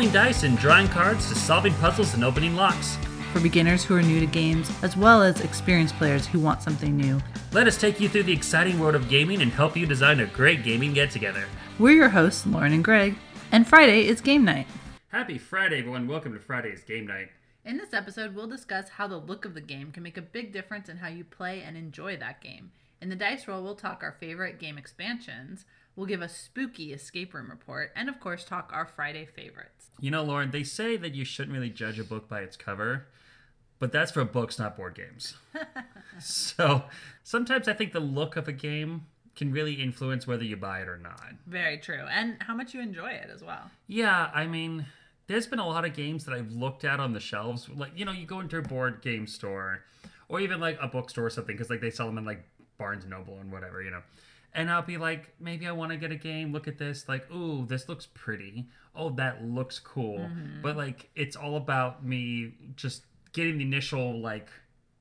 rolling dice and drawing cards to solving puzzles and opening locks. For beginners who are new to games, as well as experienced players who want something new. Let us take you through the exciting world of gaming and help you design a great gaming get together. We're your hosts, Lauren and Greg, and Friday is game night. Happy Friday, everyone. Welcome to Friday's Game Night. In this episode, we'll discuss how the look of the game can make a big difference in how you play and enjoy that game. In the Dice Roll, we'll talk our favorite game expansions, we'll give a spooky escape room report, and of course, talk our Friday favorites. You know, Lauren, they say that you shouldn't really judge a book by its cover, but that's for books, not board games. so sometimes I think the look of a game can really influence whether you buy it or not. Very true. And how much you enjoy it as well. Yeah, I mean, there's been a lot of games that I've looked at on the shelves. Like, you know, you go into a board game store or even like a bookstore or something because like they sell them in like Barnes Noble and whatever, you know. And I'll be like, maybe I want to get a game. Look at this. Like, ooh, this looks pretty. Oh, that looks cool. Mm-hmm. But like, it's all about me just getting the initial like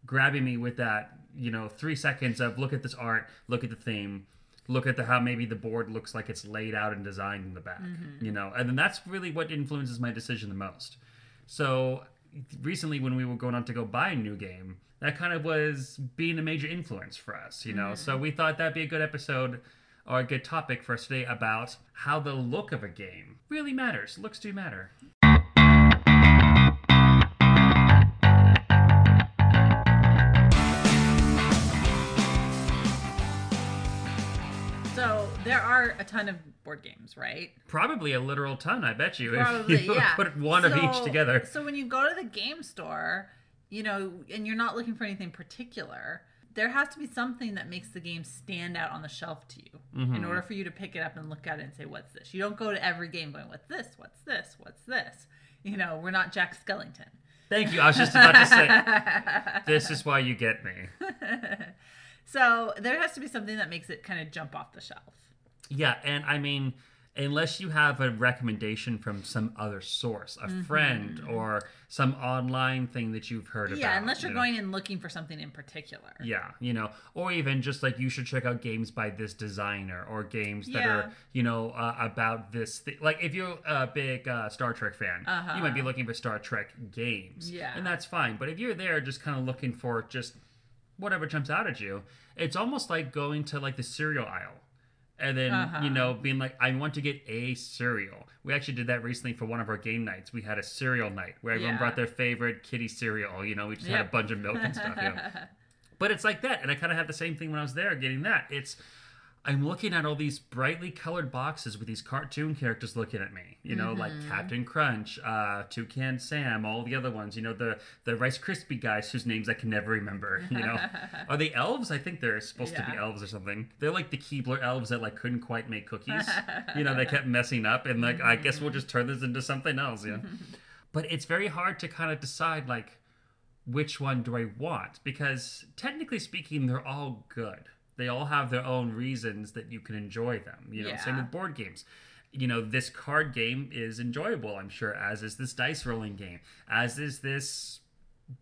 grabbing me with that, you know, three seconds of look at this art, look at the theme, look at the how maybe the board looks like it's laid out and designed in the back, mm-hmm. you know, and then that's really what influences my decision the most. So recently, when we were going on to go buy a new game, that kind of was being a major influence for us, you know. So mm-hmm. we thought that'd be a good episode or a good topic for us today about how the look of a game really matters. Looks do matter. So there are a ton of board games, right? Probably a literal ton, I bet you. Probably, if you yeah. put one of each together. So when you go to the game store, you know, and you're not looking for anything particular, there has to be something that makes the game stand out on the shelf to you Mm-hmm. in order for you to pick it up and look at it and say, "What's this?" You don't go to every game going, "What's this? What's this? What's this?" You know, we're not Jack Skellington. Thank you. I was just about to say, this is why you get me. So there has to be something that makes it kind of jump off the shelf. Yeah, and I mean, unless you have a recommendation from some other source, a friend or some online thing that you've heard about. Mm-hmm. Yeah, unless you're you know. going in looking for something in particular. Yeah, you know, or even just like you should check out games by this designer or games that are, you know, uh, about this. Th- like if you're a big uh, Star Trek fan, you might be looking for Star Trek games. Uh-huh. Yeah. And that's fine. But if you're there just kind of looking for just whatever jumps out at you, it's almost like going to like the cereal aisle. And then, Uh-huh. you know, being like, I want to get a cereal. We actually did that recently for one of our game nights. We had a cereal night where everyone Yeah. brought their favorite kitty cereal. You know, we just had a bunch of milk and stuff. You know? But it's like that, and I kind of had the same thing when I was there getting that. It's I'm looking at all these brightly colored boxes with these cartoon characters looking at me. You know, like Mm-hmm. Captain Crunch, uh, Toucan Sam, all the other ones. You know, the the Rice Krispie guys whose names I can never remember. You know, are they elves? I think they're supposed to be elves or something. They're like the Keebler elves that like couldn't quite make cookies. you know, they kept messing up, and like I guess we'll just turn this into something else. Yeah, but it's very hard to kind of decide like which one do I want? Because technically speaking, they're all good. They all have their own reasons that you can enjoy them. You know, same with board games. You know, this card game is enjoyable, I'm sure, as is this dice rolling game, as is this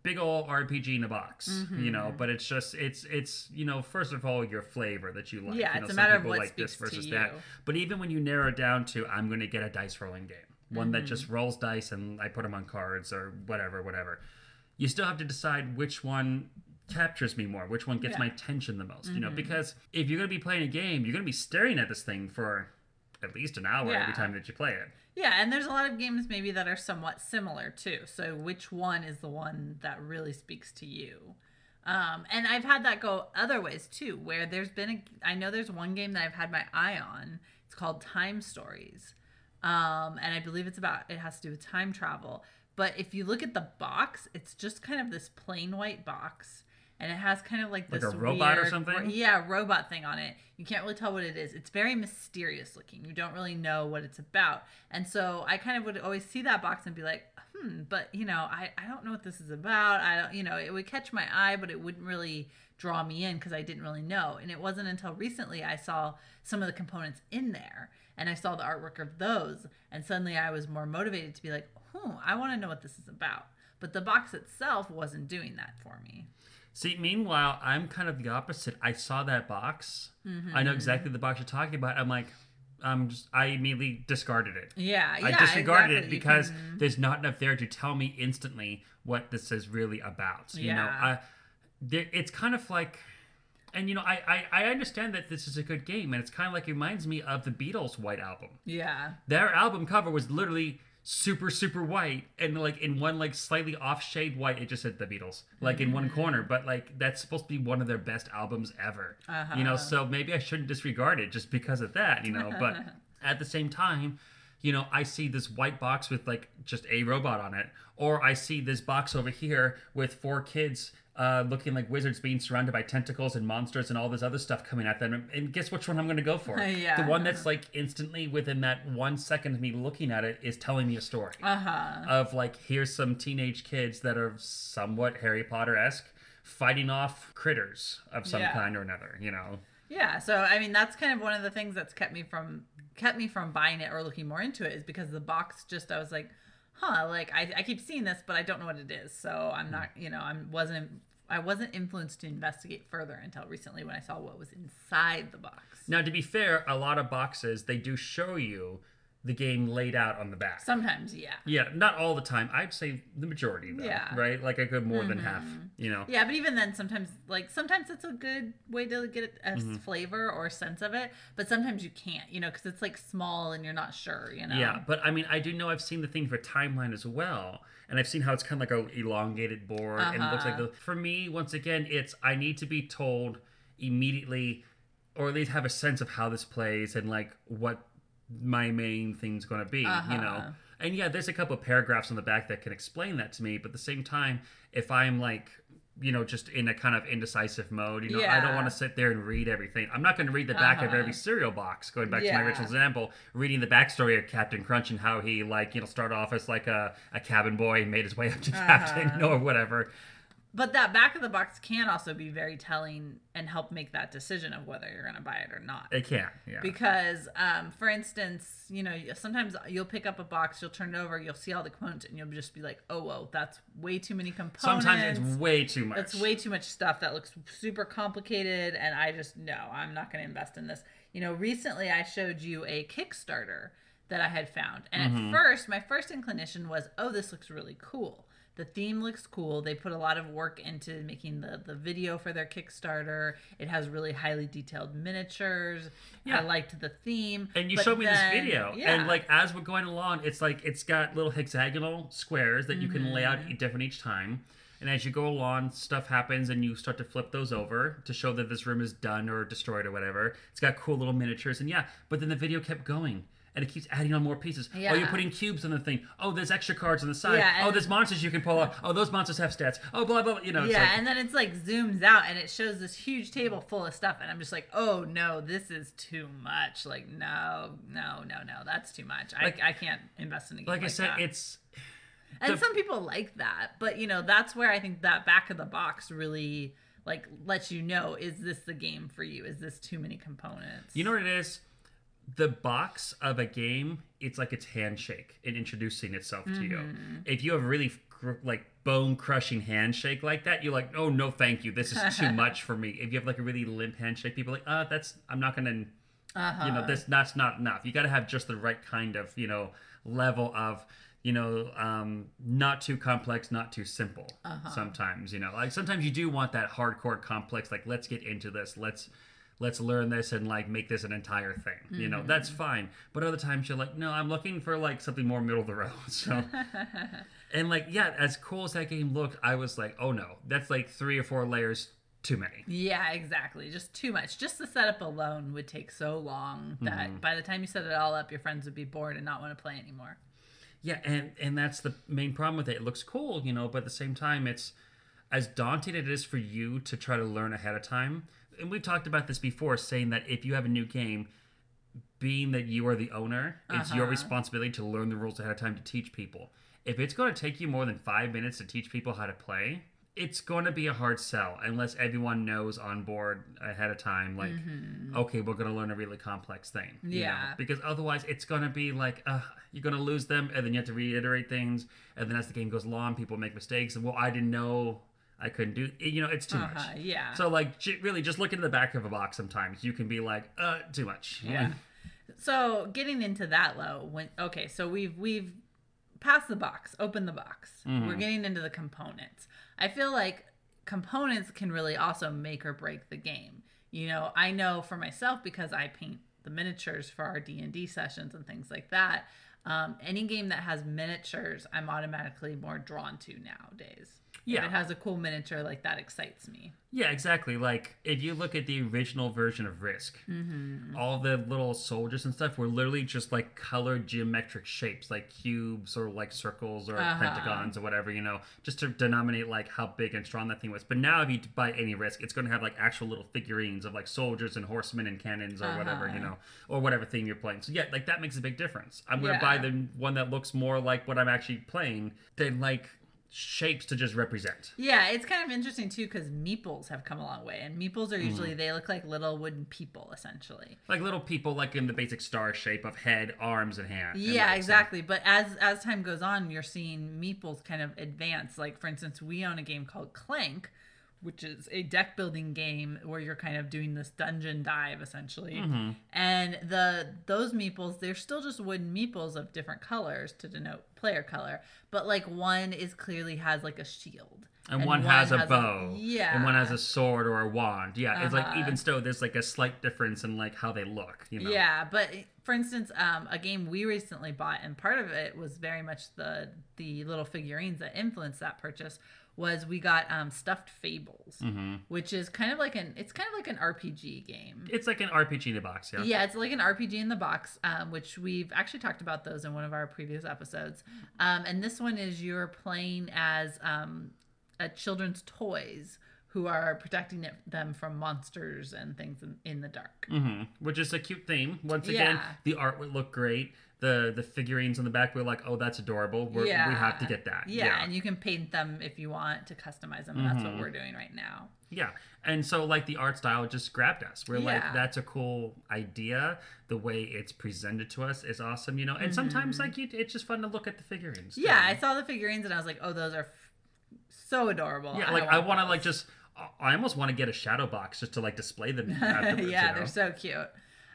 big old RPG in a box. Mm-hmm. You know, but it's just it's it's you know first of all your flavor that you like. Yeah, you know, it's a some matter of people what like this speaks to versus that. you. But even when you narrow it down to I'm going to get a dice rolling game, one that Mm-hmm. just rolls dice and I put them on cards or whatever, whatever you still have to decide which one captures me more, which one gets Yeah. my attention the most, Mm-hmm. you know, because if you're going to be playing a game, you're going to be staring at this thing for at least an hour Yeah. every time that you play it. Yeah, and there's a lot of games maybe that are somewhat similar too. So which one is the one that really speaks to you? Um, and I've had that go other ways too, where there's been a I know there's one game that I've had my eye on. It's called Time Stories. Um, and I believe it's about it has to do with time travel. But if you look at the box, it's just kind of this plain white box. And it has kind of like Like this a robot or weird- something? yeah, robot thing on it. You can't really tell what it is. It's very mysterious looking. You don't really know what it's about. And so I kind of would always see that box and be like, hmm, but you know, I, I don't know what this is about. I don't, you know, it would catch my eye, but it wouldn't really draw me in because I didn't really know. And it wasn't until recently I saw some of the components in there and I saw the artwork of those. And suddenly I was more motivated to be like, hmm, I want to know what this is about. But the box itself wasn't doing that for me. See, meanwhile, I'm kind of the opposite. I saw that box. I Mm-hmm. know exactly the box you're talking about. I'm like, I'm just I immediately discarded it. Yeah, I yeah, I disregarded exactly. it because can- there's not enough there to tell me instantly what this is really about. You know, I, there, it's kind of like, and you know, I, I I understand that this is a good game, and it's kind of like it reminds me of the Beatles' White Album. yeah, Their album cover was literally super super white and like in one like slightly off shade white it just said the beatles like in one corner but like that's supposed to be one of their best albums ever you know Uh-huh. so maybe i shouldn't disregard it just because of that you know but at the same time you know i see this white box with like just a robot on it or i see this box over here with four kids uh, looking like wizards being surrounded by tentacles and monsters and all this other stuff coming at them and guess which one i'm going to go for Yeah. the one that's like instantly within that one second of me looking at it is telling me a story uh huh. of like here's some teenage kids that are somewhat Harry Potter esque fighting off critters of some Yeah. kind or another. You know, Yeah, so I mean that's kind of one of the things that's kept me from kept me from buying it or looking more into it is because the box just I was like, huh, like I, I keep seeing this but I don't know what it is. So I'm not you know, I wasn't I wasn't influenced to investigate further until recently when I saw what was inside the box. now to be fair, a lot of boxes they do show you the game laid out on the back. Sometimes, yeah. yeah, not all the time. I'd say the majority, though. Yeah. Mm-hmm. Right, like I could more than half. You know. Yeah, but even then, sometimes like sometimes it's a good way to get a Mm-hmm. flavor or sense of it, but sometimes you can't, you know, because it's like small and you're not sure, you know. Yeah, but I mean, I do know I've seen the thing for timeline as well, and I've seen how it's kind of like a elongated board, and it looks like Uh-huh. the. For me, once again, it's I need to be told immediately, or at least have a sense of how this plays and like what my main thing's going to be. You know, Uh-huh. and yeah, there's a couple of paragraphs on the back that can explain that to me, but at the same time, if I'm like. You know, just in a kind of indecisive mode. You know, I don't want to sit there and read everything. I'm not going to read the back of Uh-huh. every cereal box. Going back to my original example, reading the backstory of Captain Crunch and how he like you know started off as like a, a cabin boy and made his way up to captain Uh-huh. or whatever. But that back of the box can also be very telling and help make that decision of whether you're going to buy it or not. It can, yeah. Because, um, for instance, you know, sometimes you'll pick up a box, you'll turn it over, you'll see all the components, and you'll just be like, "Oh, whoa, that's way too many components." Sometimes it's way too much. It's way too much stuff that looks super complicated, and I just no, I'm not going to invest in this. You know, recently I showed you a Kickstarter that I had found, and Mm-hmm. at first, my first inclination was, "Oh, this looks really cool." The theme looks cool. They put a lot of work into making the, the video for their Kickstarter. It has really highly detailed miniatures. Yeah. I liked the theme. and you but showed me then- this video, yeah. and like as we're going along, it's like it's got little hexagonal squares that you can lay out Mm-hmm. different each time. And as you go along, stuff happens, and you start to flip those over to show that this room is done or destroyed or whatever. It's got cool little miniatures, and yeah. But then the video kept going, and it keeps adding on more pieces. Oh, you're putting cubes on the thing. Oh, there's extra cards on the side. Yeah, oh, there's monsters you can pull out. Oh, those monsters have stats. Oh, blah blah. blah. You know, yeah, like, and then it's like zooms out and it shows this huge table full of stuff, and I'm just like, oh no, this is too much. Like, no, no, no, no, that's too much. Like- I, I can't invest in a game like like, I said, that. it's and the- some people like that, but you know, that's where I think that back of the box really like lets you know: is this the game for you? Is this too many components? You know what it is? The box of a game, it's like its handshake in introducing itself to you. Mm-hmm. If you have really cr- like bone crushing handshake like that, you're like, oh no, thank you. This is too much for me. If you have like a really limp handshake, people are like, uh, that's I'm not gonna, uh-huh. you know, this that's not enough. You got to have just the right kind of you know level of you know um not too complex not too simple Uh-huh. sometimes you know like sometimes you do want that hardcore complex like let's get into this let's let's learn this and like make this an entire thing you know that's fine but other times you're like no i'm looking for like something more middle of the road so and like yeah as cool as that game looked i was like oh no that's like three or four layers too many Yeah, exactly. Just too much. Just the setup alone would take so long that Mm-hmm. by the time you set it all up, your friends would be bored and not want to play anymore. Yeah, and and that's the main problem with it. It looks cool, you know, but at the same time, it's as daunting it is for you to try to learn ahead of time. And we've talked about this before, saying that if you have a new game, being that you are the owner, it's your Uh-huh. responsibility to learn the rules ahead of time to teach people. If it's going to take you more than five minutes to teach people how to play, it's going to be a hard sell unless everyone knows on board ahead of time, like, okay, we're going to learn a really complex thing. you know? Mm-hmm. Yeah. Because otherwise, it's going to be like, uh, you're going to lose them, and then you have to reiterate things. And then as the game goes along, people make mistakes. And, well, I didn't know I couldn't do You know, it's too Uh-huh, much. yeah. So, like, really, just look into the back of a box sometimes. You can be like, uh, too much. Yeah. So getting into that low, when okay, so we've we've passed the box, open the box. We're getting into the components. I feel like components can really also make or break the game. You know, I know for myself because I paint the miniatures for our D and D sessions and things like that. Um, any game that has miniatures, I'm automatically more drawn to nowadays. Yeah. It has a cool miniature, like that excites me. Yeah, exactly. Like if you look at the original version of Risk, Mm-hmm. all the little soldiers and stuff were literally just like colored geometric shapes, like cubes or like circles or Uh-huh. pentagons or whatever, you know, just to denominate like how big and strong that thing was. But now, if you buy any Risk, it's going to have like actual little figurines of like soldiers and horsemen and cannons or whatever, you Uh-huh. know, or whatever theme you're playing. So yeah, like that makes a big difference. I'm going to Yeah. buy the one that looks more like what I'm actually playing than like shapes to just represent. Yeah, it's kind of interesting too because meeples have come a long way, and meeples are usually Mm-hmm. they look like little wooden people essentially. like little people like in the basic star shape of head arms and hand Yeah, legs. exactly. But as as time goes on, you're seeing meeples kind of advance. Like for instance, we own a game called Clank, which is a deck building game where you're kind of doing this dungeon dive essentially. Mm-hmm. And the those meeples, they're still just wooden meeples of different colors to denote player color, but like one is clearly has like a shield. and, one, has, a bow yeah. and one has a sword or a wand yeah it's like Uh-huh. even still there's like a slight difference in like how they look you know Yeah, but for instance, um, a game we recently bought, and part of it was very much the the little figurines that influenced that purchase. Was we got um, stuffed fables, hmm which is kind of like an it's kind of like an RPG game. it's like an rpg in the box yeah Yeah, it's like an RPG in the box, um, which we've actually talked about those in one of our previous episodes. Um, and this one is you're playing as um, a children's toys who are protecting it, them from monsters and things in, in the dark. hmm which is a cute theme once again Yeah. the art would look great the the figurines on the back we're like oh that's adorable we're, we have to get that Yeah, and you can paint them if you want to customize them. That's Mm-hmm. what we're doing right now. Yeah. And so like the art style just grabbed us. We're like, that's a cool idea. The way it's presented to us is awesome, you know. And sometimes like you, it's just fun to look at the figurines. too. Mm-hmm. Yeah, I saw the figurines and I was like, oh, those are f- so adorable. Yeah, like I want to like just I almost want to get a shadow box just to like display them yeah, you know? they're so cute.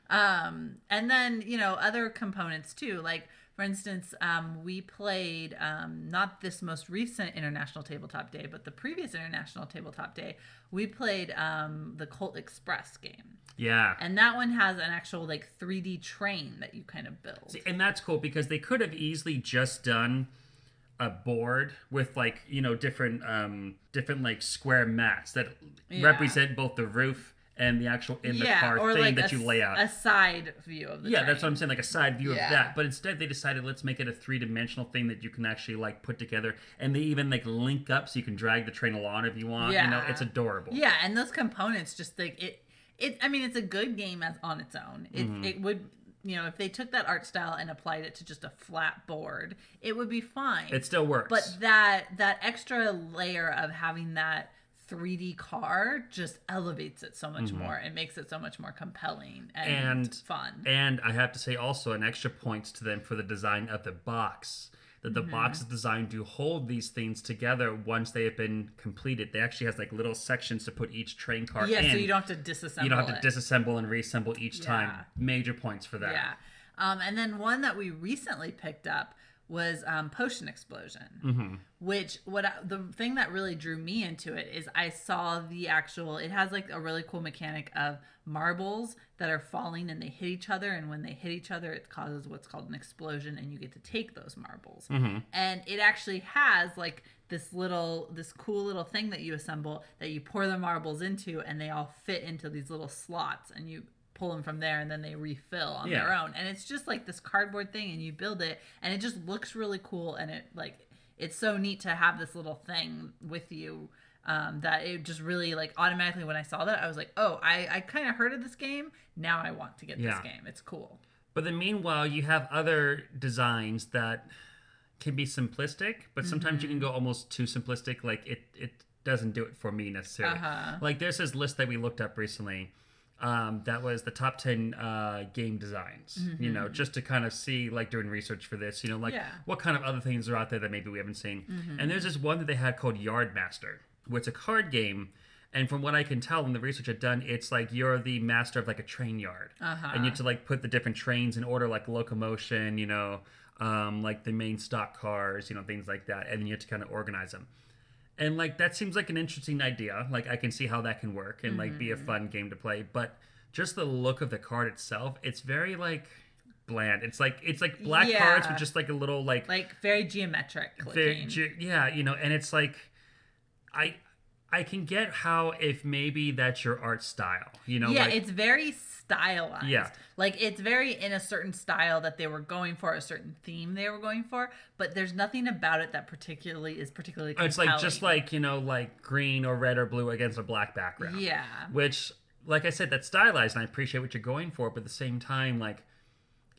Um, and then you know other components too, like for instance, um, we played um, not this most recent International Tabletop Day, but the previous International Tabletop Day. We played um, the Colt Express game, Yeah. and that one has an actual like 3D train that you kind of build. See, and that's cool because they could have easily just done a board with like you know different um different like square mats that Yeah. represent both the roof and the actual in the car thing that a, you lay out a side view of the yeah train. that's what i'm saying like a side view Yeah. of that but instead they decided let's make it a three-dimensional thing that you can actually like put together and they even like link up so you can drag the train along if you want you know Yeah. it's adorable Yeah, and those components just like it. It. I mean, it's a good game as on its own. It. Mm-hmm. It would. You know, if they took that art style and applied it to just a flat board, it would be fine. it still works but that that extra layer of having that 3D car just elevates it so much more and makes it so much more compelling and, Mm-hmm. And- fun. And I have to say also an extra points to them for the design of the box. That the Mm-hmm. box is designed to hold these things together once they have been completed. They actually has like little sections to put each train car yeah, in. so you don't have to disassemble. You don't have it. to disassemble and reassemble each time. Major points for that. Yeah. Um, and then one that we recently picked up was um, Potion Explosion, Mm-hmm. which what I, the thing that really drew me into it is I saw the actual. It has like a really cool mechanic of marbles that are falling and they hit each other, and when they hit each other, it causes what's called an explosion, and you get to take those marbles. Mm-hmm. And it actually has like this little this cool little thing that you assemble that you pour the marbles into and they all fit into these little slots and you pull them from there and then they refill on Yeah. their own and it's just like this cardboard thing and you build it and it just looks really cool and it like it's so neat to have this little thing with you um, that it just really like automatically when I saw that I was like oh I I kind of heard of this game now I want to get Yeah. this game it's cool But then meanwhile, you have other designs that can be simplistic, but sometimes you can Mm-hmm. go almost too simplistic. Like it, it doesn't do it for me necessarily. Uh-huh. Like there's this list that we looked up recently. Um, that was the top 10 uh, game designs, you know, just to kind of see, like, doing research for this, you know, like Mm-hmm. Yeah. what kind of other things are out there that maybe we haven't seen. Mm-hmm. And there's this one that they had called Yard Master, which is a card game And from what I can tell in the research I've done, it's like you're the master of like a train yard, Uh-huh. and you have to like put the different trains in order, like locomotion, you know, um, like the main stock cars, you know, things like that, and then you have to kind of organize them. And like that seems like an interesting idea. Like I can see how that can work and like be a Mm-hmm. fun game to play. But just the look of the card itself, it's very like bland. It's like it's like black cards with just like a little like like very geometric very ge- yeah, you know, and it's like I I can get how if maybe that's your art style, you know, yeah, like it's very stylized. Yeah. Like it's very in a certain style that they were going for, a certain theme they were going for, but there's nothing about it that particularly is particularly oh, it's like just like, you know, like green or red or blue against a black background. Yeah. which like i said that's stylized and i appreciate what you're going for but at the same time like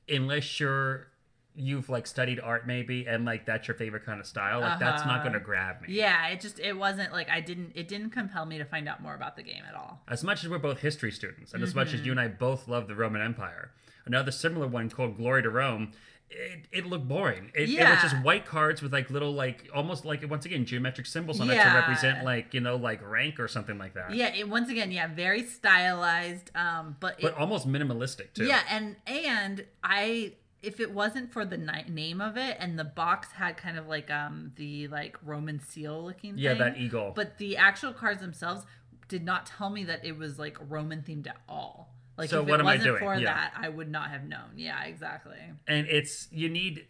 unless you're you've like studied art maybe and like that's your favorite kind of style like that's not Uh-huh. going to grab me Yeah, it just it wasn't like I didn't it didn't compel me to find out more about the game at all. as much as we're both history students and as much Mm-hmm. as you and i both love the roman empire another similar one called glory to rome it, it looked boring. It, it was just white cards with like little like almost like once again geometric symbols on it to represent like you know like rank or something like that. Yeah, it once again, yeah, very stylized, um, but, But almost minimalistic too. yeah, and and I if it wasn't for the ni- name of it and the box had kind of like um the like Roman seal looking Yeah, thing, that eagle. but the actual cards themselves did not tell me that it was like Roman themed at all. Like So if what it am I wasn't doing? for Yeah. that, I would not have known. Yeah, exactly. and it's you need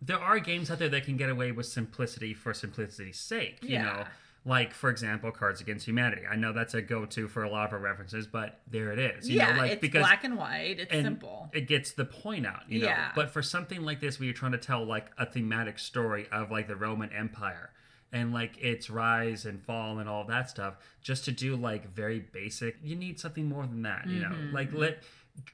there are games out there that can get away with simplicity for simplicity's sake you Yeah. know like for example cards against humanity i know that's a go-to for a lot of our references but there it is you yeah, know like it's because black and white. It's and simple. it gets the point out you know Yeah. but for something like this where you're trying to tell like a thematic story of like the roman empire and like its rise and fall and all that stuff just to do like very basic you need something more than that you know like let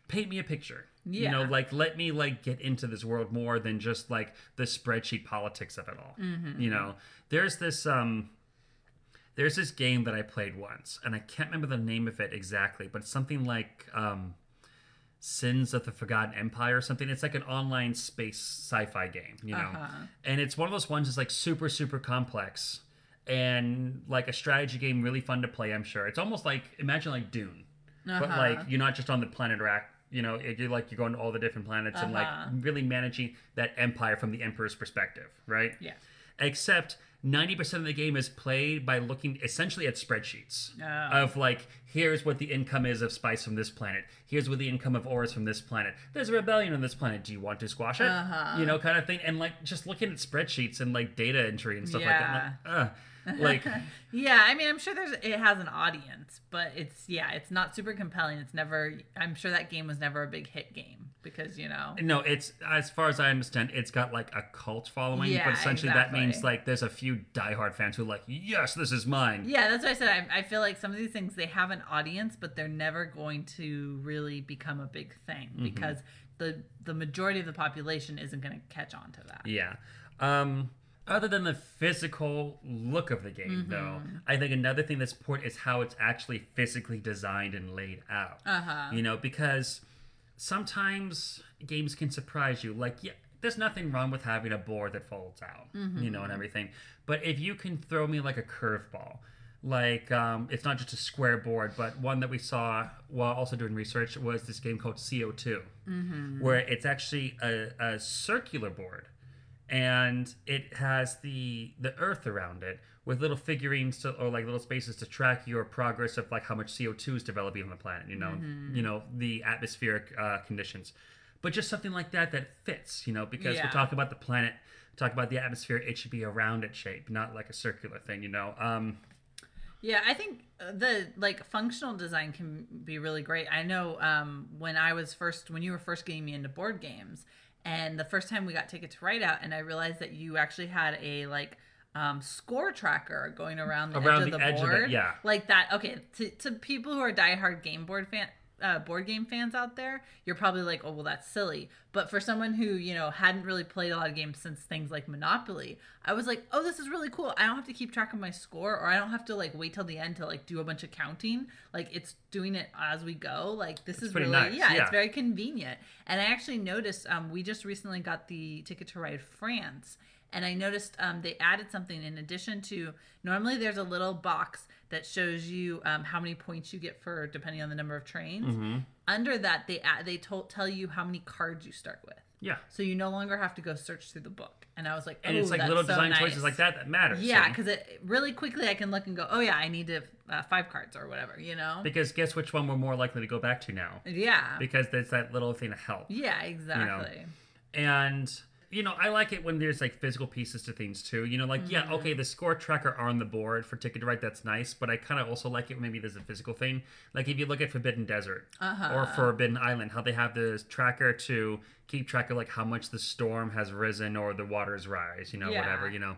paint me a picture yeah. you know Mm-hmm. Like let me like get into this world more than just like the spreadsheet politics of it all Mm-hmm. you know there's this um there's this game that i played once and i can't remember the name of it exactly but it's something like um sins of the forgotten empire or something it's like an online space sci-fi game you know Uh-huh. and it's one of those ones that's like super super complex and like a strategy game really fun to play i'm sure it's almost like imagine like dune but Uh-huh. like you're not just on the planet Arrakis you know, you're like you're going to all the different planets and like Uh-huh. really managing that empire from the emperor's perspective right Yeah. except 90% of the game is played by looking essentially at spreadsheets Oh. of like here's what the income is of spice from this planet here's what the income of ore is from this planet there's a rebellion on this planet do you want to squash it Uh-huh. you know kind of thing and like just looking at spreadsheets and like data entry and stuff Yeah. like that like, Yeah, I mean, I'm sure there's it has an audience, but it's yeah, it's not super compelling. It's never. I'm sure that game was never a big hit game because you know. No, it's as far as I understand, it's got like a cult following, Yeah, but essentially that means like there's a few diehard fans who are like, yes, this is mine. Yeah, that's what I said. I, I feel like some of these things they have an audience, but they're never going to really become a big thing Mm-hmm. because the the majority of the population isn't going to catch on to that. Yeah. Um, other than the physical look of the game, though, Mm-hmm. I think another thing that's important is how it's actually physically designed and laid out. Uh huh. You know, because sometimes games can surprise you. Like, yeah, there's nothing wrong with having a board that folds out, you know, and everything. But if you can throw me like a curveball, like um, it's not just a square board, but one that we saw while also doing research was this game called CO2, where it's actually a, a circular board and it has the the earth around it with little figurines to, or like little spaces to track your progress of like how much CO2 is developing on the planet, you know, Mm-hmm. you know, the atmospheric uh, conditions. But just something like that that fits, you know, because Yeah. we're talking about the planet, talk about the atmosphere, it should be a rounded shape, not like a circular thing, you know. Um, Yeah, I think uh, the like functional design can be really great. I know um, when I was first when you were first getting me into board games, and the first time we got tickets to Ride Out, and I realized that you actually had a like um, score tracker going around the Around edge of the the edge of board, it, yeah. like that. Okay, to to people who are diehard game board fan. Uh, board game fans out there, you're probably like, oh well, that's silly. But for someone who you know hadn't really played a lot of games since things like Monopoly, I was like, oh, this is really cool. I don't have to keep track of my score, or I don't have to like wait till the end to like do a bunch of counting. Like it's doing it as we go. Like this is really nice, yeah, yeah. it's very convenient. And I actually noticed um, we just recently got the ticket to ride France. And I noticed um, they added something in addition to normally there's a little box that shows you um, how many points you get for depending on the number of trains. Mm-hmm. Under that, they add, they told tell you how many cards you start with. Yeah. So you no longer have to go search through the book. And I was like, And it's like that's little so design nice." choices like that that matter. Yeah, because it really quickly I can look and go, oh yeah, I need to uh, five cards or whatever, you know? Because guess which one we're more likely to go back to now? Yeah. Because there's that little thing of help. Yeah, exactly. And you know, I like it when there's like physical pieces to things too. You know, like yeah, Mm-hmm. okay, the score tracker on the board for Ticket to Ride, that's nice, but I kind of also like it when maybe there's a physical thing. Like if you look at Forbidden Desert Uh-huh. or Forbidden Island, how they have the tracker to keep track of like how much the storm has risen or the waters rise, you know, Yeah. whatever, you know.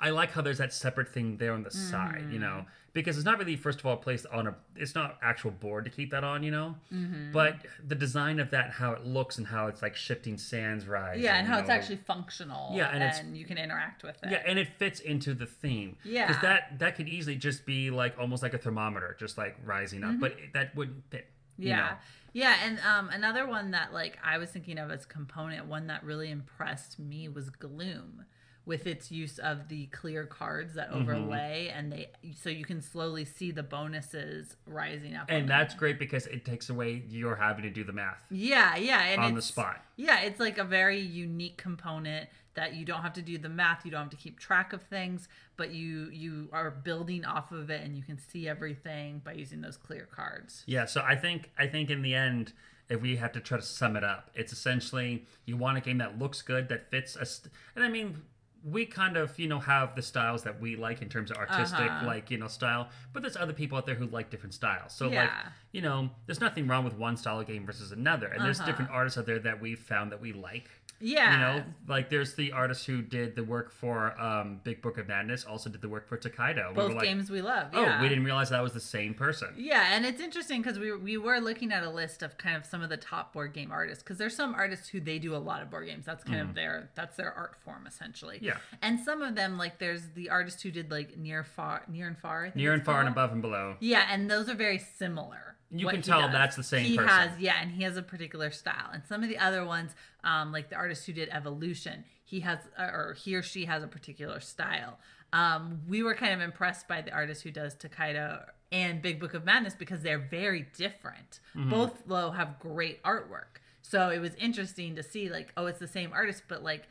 I like how there's that separate thing there on the side, you know, Mm-hmm. because it's not really first of all placed on a. It's not actual board to keep that on, you know. Mm-hmm. But the design of that, how it looks, and how it's like shifting sands rise. Yeah, and how you it's know, the- actually functional. Yeah, and and, it's- you can interact with it. yeah, and it fits into the theme. Yeah. because that that could easily just be like almost like a thermometer, just like rising up, but it, that wouldn't fit. you Mm-hmm. Yeah. know? Yeah, and um, another one that like I was thinking of as component, one that really impressed me was Gloom, with its use of the clear cards that Mm-hmm. overlay, and they so you can slowly see the bonuses rising up. and that's great because it takes away your having to do the math yeah, yeah, and on the spot. Yeah, it's like a very unique component that you don't have to do the math, you don't have to keep track of things, but you you are building off of it, and you can see everything by using those clear cards. Yeah, so I think I think in the end, if we have to try to sum it up, it's essentially you want a game that looks good, that fits a, st- and I mean. We kind of, you know, have the styles that we like in terms of artistic, Uh-huh. like, you know, style. But there's other people out there who like different styles. So, like, you know, there's nothing wrong with one style of game versus another. And there's Uh-huh. different artists out there that we've found that we like. Yeah, You know, like there's the artist who did the work for um, Big Book of Madness, also did the work for Tokaido. We both were like, games we love. Oh, we didn't realize that was the same person. Yeah, and it's interesting because we we were looking at a list of kind of some of the top board game artists because there's some artists who they do a lot of board games. That's kind of their that's their art form essentially. Yeah. and some of them like there's the artist who did like near far near and far. I think Near and far and above and below. Yeah, and those are very similar. You what can tell does. that's the same he person. has yeah, and he has a particular style. And some of the other ones, um, like the artist who did Evolution, he has or he or she has a particular style. Um, we were kind of impressed by the artist who does Tokaido and Big Book of Madness because they're very different. Mm-hmm. Both though have great artwork. So it was interesting to see like, oh, it's the same artist, but like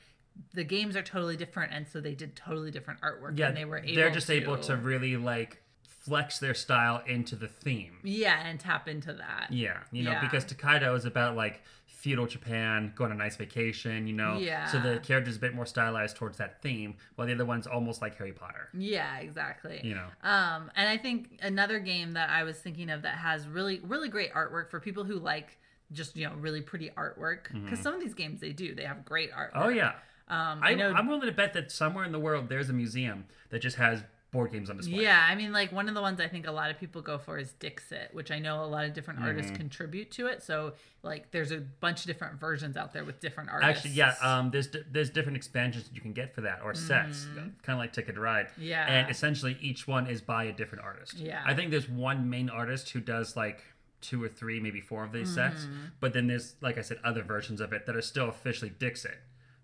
the games are totally different, and so they did totally different artwork. Yeah, and they were able they're just to, able to really like flex their style into the theme. yeah, and tap into that. Yeah, you know, Yeah. because Tokaido is about like feudal Japan, going on a nice vacation, you know. Yeah. So the character's a bit more stylized towards that theme, while the other one's almost like Harry Potter. Yeah, exactly. You know. Um, and I think another game that I was thinking of that has really, really great artwork for people who like just you know really pretty artwork because some of these games they do they have great artwork. Mm-hmm. Oh yeah. Um, I, I know. I'm willing to bet that somewhere in the world there's a museum that just has board games on display. Yeah, I mean, like one of the ones I think a lot of people go for is Dixit, which I know a lot of different artists Mm-hmm. contribute to it. So, like, there's a bunch of different versions out there with different artists. Actually, yeah. Um, there's there's different expansions that you can get for that or sets, kind of like Ticket to Ride. Yeah. And essentially, each one is by a different artist. Yeah. I think there's one main artist who does like two or three, maybe four of these sets. Mm-hmm. But then there's, like I said, other versions of it that are still officially Dixit.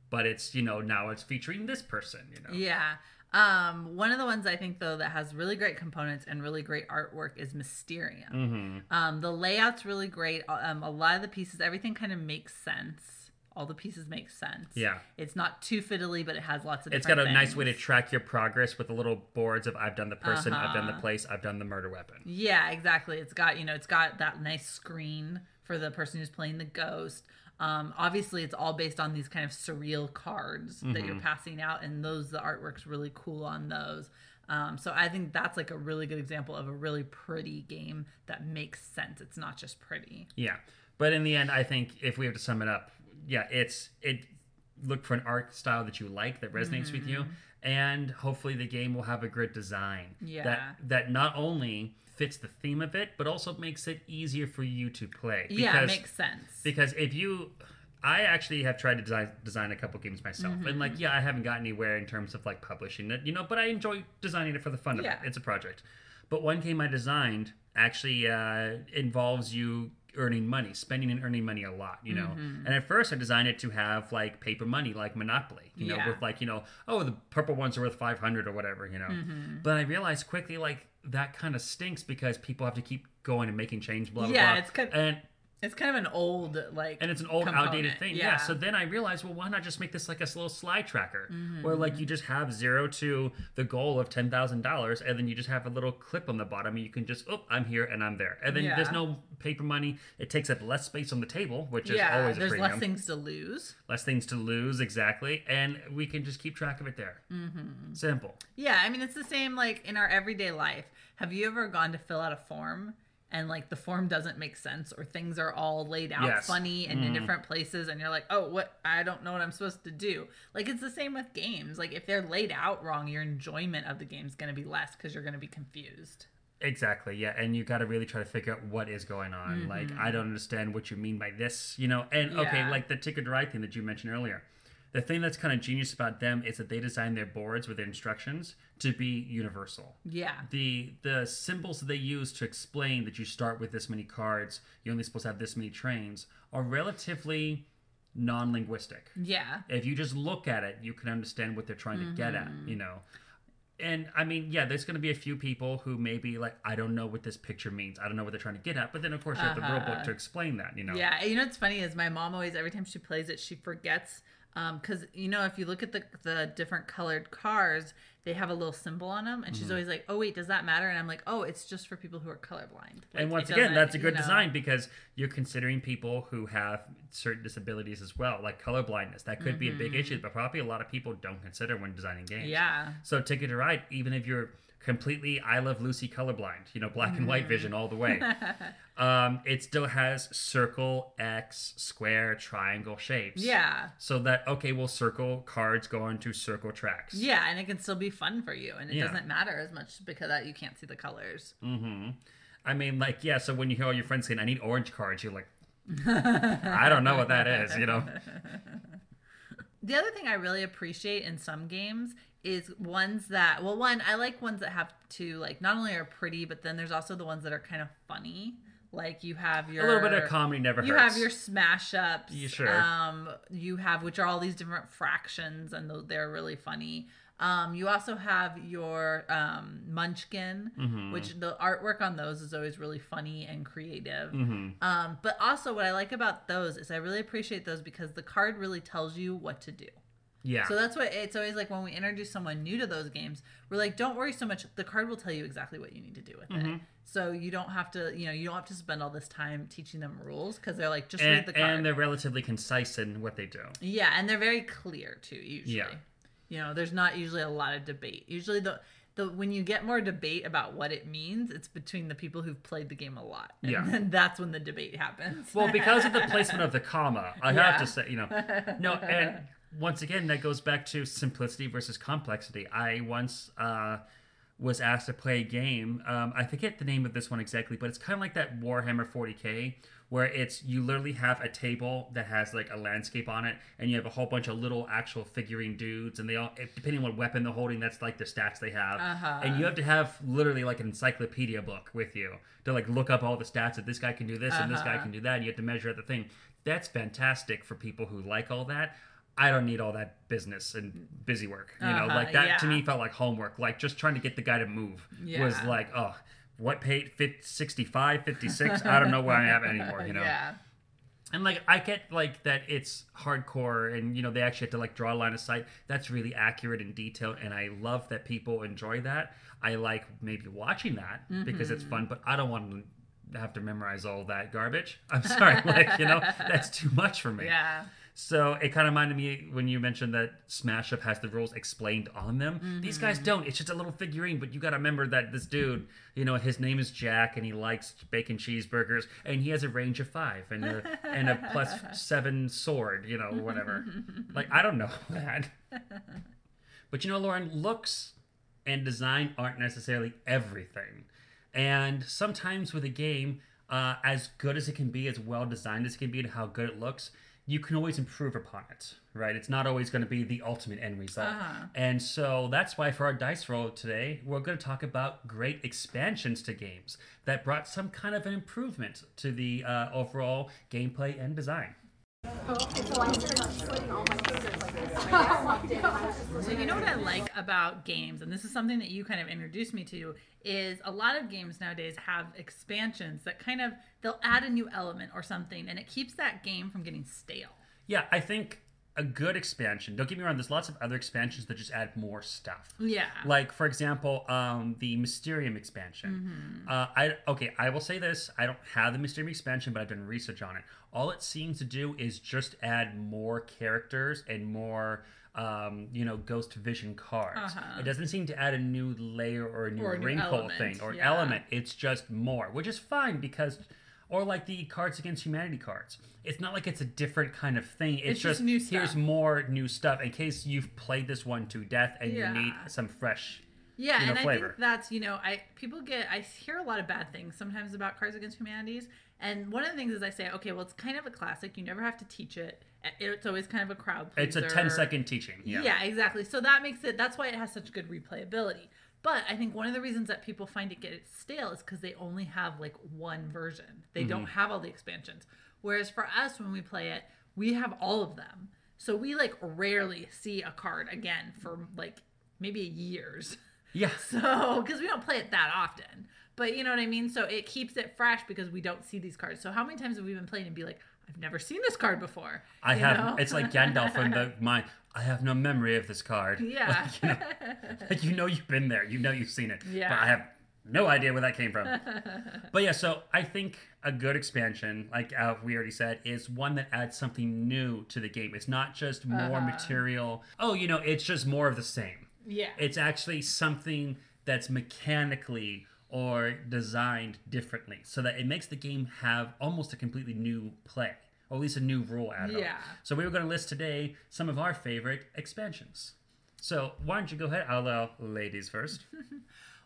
But it's you know now it's featuring this person. You know. Yeah. Um, one of the ones I think though that has really great components and really great artwork is Mysterium. Mm-hmm. Um, the layout's really great. Um, a lot of the pieces, everything kind of makes sense. All the pieces make sense. Yeah. It's not too fiddly, but it has lots of. It's got a different nice way to track your progress with the little boards of I've done the person, I've done the Uh-huh. place, I've done the murder weapon. Yeah, exactly. It's got you know, it's got that nice screen for the person who's playing the ghost. Um, obviously, it's all based on these kind of surreal cards that Mm-hmm. you're passing out, and those the artwork's really cool on those. Um, so I think that's like a really good example of a really pretty game that makes sense. It's not just pretty. Yeah, but in the end, I think if we have to sum it up, yeah, it's it. Look for an art style that you like that resonates with you, and hopefully the game will have a great design Yeah. that that not only fits the theme of it, but also makes it easier for you to play. yeah, it makes sense. because if you i actually have tried to design, design a couple games myself and Mm-hmm. like yeah i haven't gotten anywhere in terms of like publishing it you know but i enjoy designing it for the fun of Yeah. it it's a project but one game i designed actually uh, involves you earning money, spending and earning money a lot, you know. Mm-hmm. And at first, I designed it to have like paper money, like Monopoly, you know, Yeah. with like you know, oh, the purple ones are worth five hundred or whatever, you know. Mm-hmm. But I realized quickly, like that kind of stinks because people have to keep going and making change, blah blah Yeah, blah. it's kind- and It's kind of an old like and it's an old component. outdated thing yeah. so then i realized well why not just make this like a little slide tracker where like you just have zero to the goal of $10000 and then you just have a little clip on the bottom and you can just oh i'm here and i'm there and then Yeah. there's no paper money it takes up less space on the table which is always a there's premium less things to lose. less things to lose exactly and we can just keep track of it there mm-hmm. simple Yeah, I mean it's the same like in our everyday life. Have you ever gone to fill out a form and like the form doesn't make sense or things are all laid out Yes. funny and in different places and you're like, "Oh, what I don't know what I'm supposed to do." Like it's the same with games. Like if they're laid out wrong, your enjoyment of the game is going to be less cuz you're going to be confused. Exactly, yeah, and you got to really try to figure out what is going on. Like, I don't understand what you mean by this, you know. And okay, Mm-hmm. Like the ticket to ride thing that you mentioned earlier. The thing that's kind of genius about them is that they design their boards with their instructions to be universal. Yeah. The the symbols that they use to explain that you start with this many cards, you're only supposed to have this many trains, are relatively non-linguistic Yeah. if you just look at it, you can understand what they're trying to get at, Mm-hmm. you know. And I mean, yeah, there's going to be a few people who may be like, I don't know what this picture means. I don't know what they're trying to get at. But then, of course, you have the rule book Uh-huh. to explain that, you know. Yeah, you know what's funny is my mom always every time she plays it she forgets because you know if you look at the the different colored cars they have a little symbol on them and she's Mm-hmm. always like oh wait does that matter and I'm like oh it's just for people who are colorblind Like, And once again, that's a you good know- design because you're considering people who have certain disabilities as well, like color blindness. That could be a big issue, but probably a lot of people don't consider when designing games. Mm-hmm. yeah So Ticket to Ride, even if you're completely I Love Lucy colorblind, you know, black and white vision all the way, um, it still has circle, X, square, triangle shapes. yeah So that okay, well, circle cards go onto circle tracks. yeah and it can still be fun for you and it Yeah. doesn't matter as much because that you can't see the colors Mm-hmm. I mean, like, yeah. So when you hear all your friends saying, "I need orange cards," you're like, I don't know what that is, you know. The other thing I really appreciate in some games is ones that well one I like ones that have to like not only are pretty but then there's also the ones that are kind of funny like you have your A little bit of comedy never hurts. you have your smash ups Yeah, sure. um you have which are all these different factions and they're really funny um you also have your um munchkin Mm-hmm. which the artwork on those is always really funny and creative hmm um, but also, what I like about those is I really appreciate those because the card really tells you what to do. Yeah. So that's what it's always like when we introduce someone new to those games, we're like, don't worry so much. The card will tell you exactly what you need to do with Mm-hmm. it. So you don't have to, you know, you don't have to spend all this time teaching them rules because they're like, just and, read the card. and they're relatively concise in what they do. yeah, and they're very clear too. Usually, Yeah. you know, there's not usually a lot of debate. Usually the the when you get more debate about what it means, it's between the people who've played the game a lot. And Yeah. then that's when the debate happens. Well, because of the placement of the comma, I Yeah. have to say, you know, no, and once again, that goes back to simplicity versus complexity. I once uh, was asked to play a game. Um, I forget the name of this one exactly, but it's kind of like that Warhammer 40k, where it's you literally have a table that has like a landscape on it, and you have a whole bunch of little actual figurine dudes, and they all, depending on what weapon they're holding, that's like the stats they have, Uh-huh. and you have to have literally like an encyclopedia book with you to like look up all the stats that this guy can do this and this guy Uh-huh. can do that. And you have to measure out the thing. That's fantastic for people who like all that. I don't need all that business and busy work. You know, Uh-huh, like that to me felt like homework. Like just trying to get the guy to move was like, oh, what page 65, 56? I don't know where I am anymore, you know? yeah. And like I get like that it's hardcore and you know they actually have to like draw a line of sight. That's really accurate and detailed and I love that people enjoy that. I like maybe watching that because it's fun, but I don't want to have to memorize all that garbage. I'm sorry, like, you know, that's too much for me. Yeah. So it kind of reminded me when you mentioned that Smash Up has the rules explained on them. These guys Mm-hmm. don't. It's just a little figurine, but you got to remember that this dude, you know, his name is Jack and he likes bacon cheeseburgers and he has a range of five and a and a plus seven sword, you know, whatever. like I don't know that. But you know, Lauren, looks and design aren't necessarily everything. And sometimes with a game, uh, as good as it can be, as well designed as it can be, and how good it looks, you can always improve upon it, right? It's not always going to be the ultimate end result. Uh-huh. And so that's why for our dice roll today, we're going to talk about great expansions to games that brought some kind of an improvement to the uh, overall gameplay and design. So you know what I like about games, and this is something that you kind of introduced me to, is a lot of games nowadays have expansions that kind of they'll add a new element or something, and it keeps that game from getting stale. Yeah, I think a good expansion. Don't get me wrong. There's lots of other expansions that just add more stuff. Yeah. Like for example, um, the Mysterium expansion. Uh, I okay. I will say this. I don't have the Mysterium expansion, but I've done research on it. All it seems to do is just add more characters and more. Um, you know, Ghost Vision cards. Uh-huh. It doesn't seem to add a new layer or a new Or a wrinkle element, thing or yeah. element. It's just more, which is fine because, or like the Cards Against Humanity cards. It's not like it's a different kind of thing. It's, It's just new here's more new stuff in case you've played this one to death and Yeah. you need some fresh. Yeah, you know, and I think that's you know, I people get I hear a lot of bad things sometimes about Cards Against Humanities, and one of the things is I say, okay, well, it's kind of a classic. You never have to teach it. It's always kind of a crowd. Pleaser. It's a pleaser. 10 second teaching. Yeah. Yeah. exactly. So that makes it. That's why it has such good replayability. But I think one of the reasons that people find it get stale is because they only have like one version. They don't Mm-hmm. have all the expansions. Whereas for us, when we play it, we have all of them. So we like rarely see a card again for like maybe years. Yeah. So, because we don't play it that often. But you know what I mean? So it keeps it fresh because we don't see these cards. So how many times have we been playing and be like, I've never seen this card before? I have. know? It's like Gandalf in the mind. I have no memory of this card. Yeah. Like, you, know, like, you know you've been there. You know you've seen it. Yeah. But I have no idea where that came from. but yeah, so I think a good expansion, like uh, we already said, is one that adds something new to the game. It's not just more Uh-huh. material. Oh, you know, it's just more of the same. yeah. It's actually something that's mechanically or designed differently so that it makes the game have almost a completely new play or at least a new rule added on. Yeah. So we were going to list today some of our favorite expansions. So why don't you go ahead? I'll allow ladies first.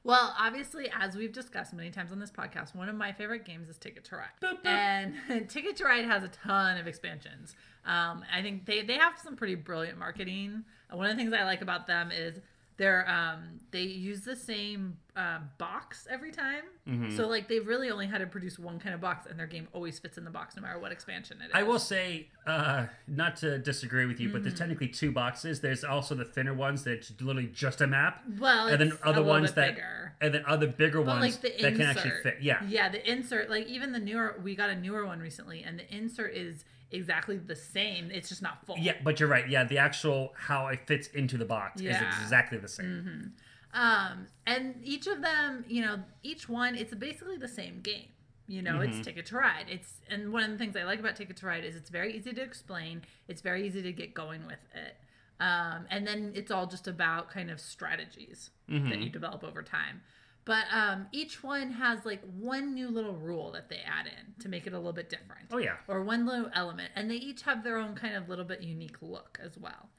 Well, obviously, as we've discussed many times on this podcast, one of my favorite games is Ticket to Ride. Boop, boop. And Ticket to Ride has a ton of expansions. Um, I think they, they have some pretty brilliant marketing. One of the things I like about them is they're um, they use the same uh, box every time. Mm-hmm. So like they've really only had to produce one kind of box, and their game always fits in the box no matter what expansion it is. I will say, uh, not to disagree with you, but Mm-hmm. there's technically two boxes. There's also the thinner ones that's literally just a map, Well, and then it's other ones that, bigger. and then other bigger But ones like that insert, can actually fit. Yeah, yeah, the insert, like even the newer, we got a newer one recently, and the insert is exactly the same. It's just not full. Yeah, but you're right. Yeah, the actual how it fits into the box Yeah. Mm-hmm. is exactly the same. Um, and each of them, you know, each one, it's basically the same game. You know, Mm-hmm. it's Ticket to Ride. It's and one of the things I like about Ticket to Ride is it's very easy to explain. It's very easy to get going with it. Um, and then it's all just about kind of strategies Mm-hmm. that you develop over time. But um, each one has like one new little rule that they add in to make it a little bit different. Oh yeah, or one little element, and they each have their own kind of little bit unique look as well.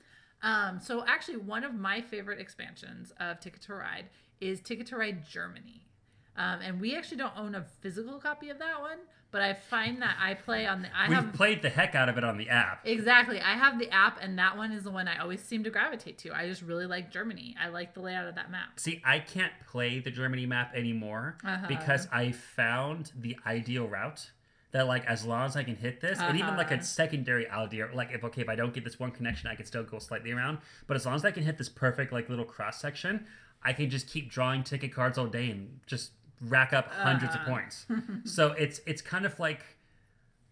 Um, so actually, one of my favorite expansions of Ticket to Ride is Ticket to Ride Germany, um, and we actually don't own a physical copy of that one, but I find that I play on the I we've have played the heck out of it on the app. exactly I have the app, and that one is the one I always seem to gravitate to. I just really like Germany. I like the layout of that map. See, I can't play the Germany map anymore Uh-huh. because I found the ideal route. That like as long as I can hit this, and even like a Uh-huh. secondary idea, like if okay, if I don't get this one connection, I can still go slightly around. But as long as I can hit this perfect like little cross section, I can just keep drawing ticket cards all day and just rack up hundreds of Uh-huh. points. so it's it's kind of like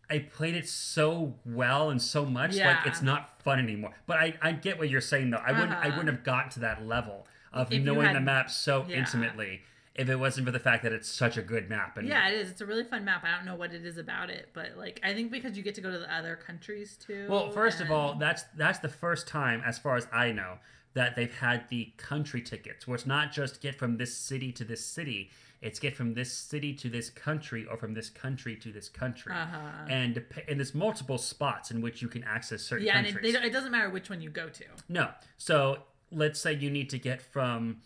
I played it so well and so much, like it's not fun anymore. But I, I get what you're saying though. I wouldn't I Uh-huh. wouldn't have gotten to that level of If knowing the hadn't- map so Yeah. intimately if it wasn't for the fact that it's such a good map. And Yeah, it is. It's a really fun map. I don't know what it is about it, but like I think because you get to go to the other countries too. well, first of all, that's that's the first time, as far as I know, that they've had the country tickets, where it's not just get from this city to this city. It's get from this city to this country, or from this country to this country, Uh-huh. and and there's multiple spots in which you can access certain yeah, and it, countries. they, it doesn't matter which one you go to. No. So let's say you need to get from.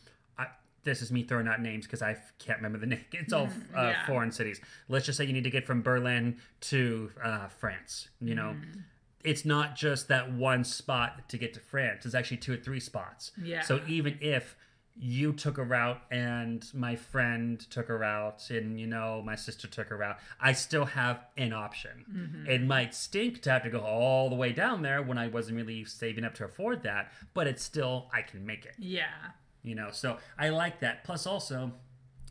This is me throwing out names because I can't remember the name. It's all uh, Mm-hmm. yeah. foreign cities. Let's just say you need to get from Berlin to uh, France. You know, it's not just that one spot to get to France. It's actually two or three spots. Yeah. So even if you took a route and my friend took a route and you know my sister took a route i still have an option Mm-hmm. it might stink to have to go all the way down there when i wasn't really saving up to afford that but it's still i can make it Yeah. you know so i like that plus also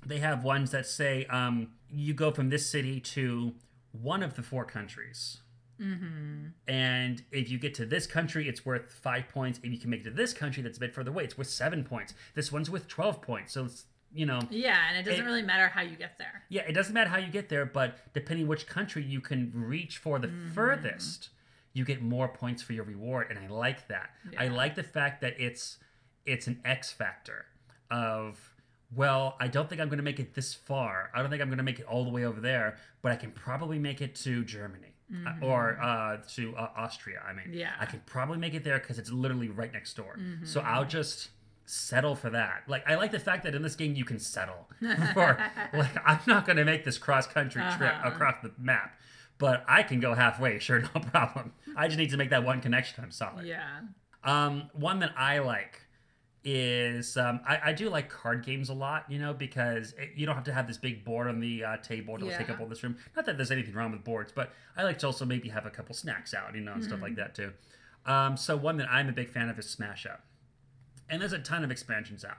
they have ones that say um, you go from this city to one of the four countries Mm-hmm. and if you get to this country it's worth five points. If you can make it to this country that's a bit further away it's worth seven points. This one's worth 12 points. So it's you know Yeah, and it doesn't It- really matter how you get there. yeah it doesn't matter how you get there but depending which country you can reach for the Mm-hmm. furthest you get more points for your reward and i like that. I like the fact that it's it's an x factor of well i don't think i'm going to make it this far. I don't think i'm going to make it all the way over there but i can probably make it to germany uh, or uh, to uh, austria i mean Mm-hmm. Yeah. i can probably make it there because it's literally right next door so i'll just settle for that like i like the fact that in this game you can settle for like i'm not going to make this cross country trip Uh-huh. across the map but i can go halfway sure no problem i just need to make that one connection i'm solid Yeah. um, one that I like is um, I, I do like card games a lot, you know, because it, you don't have to have this big board on the uh, table to take up all this room. Not that there's anything wrong with boards, but I like to also maybe have a couple snacks out, you know, and stuff like that too. Um, so one that I'm a big fan of is Smash Up, and there's a ton of expansions out,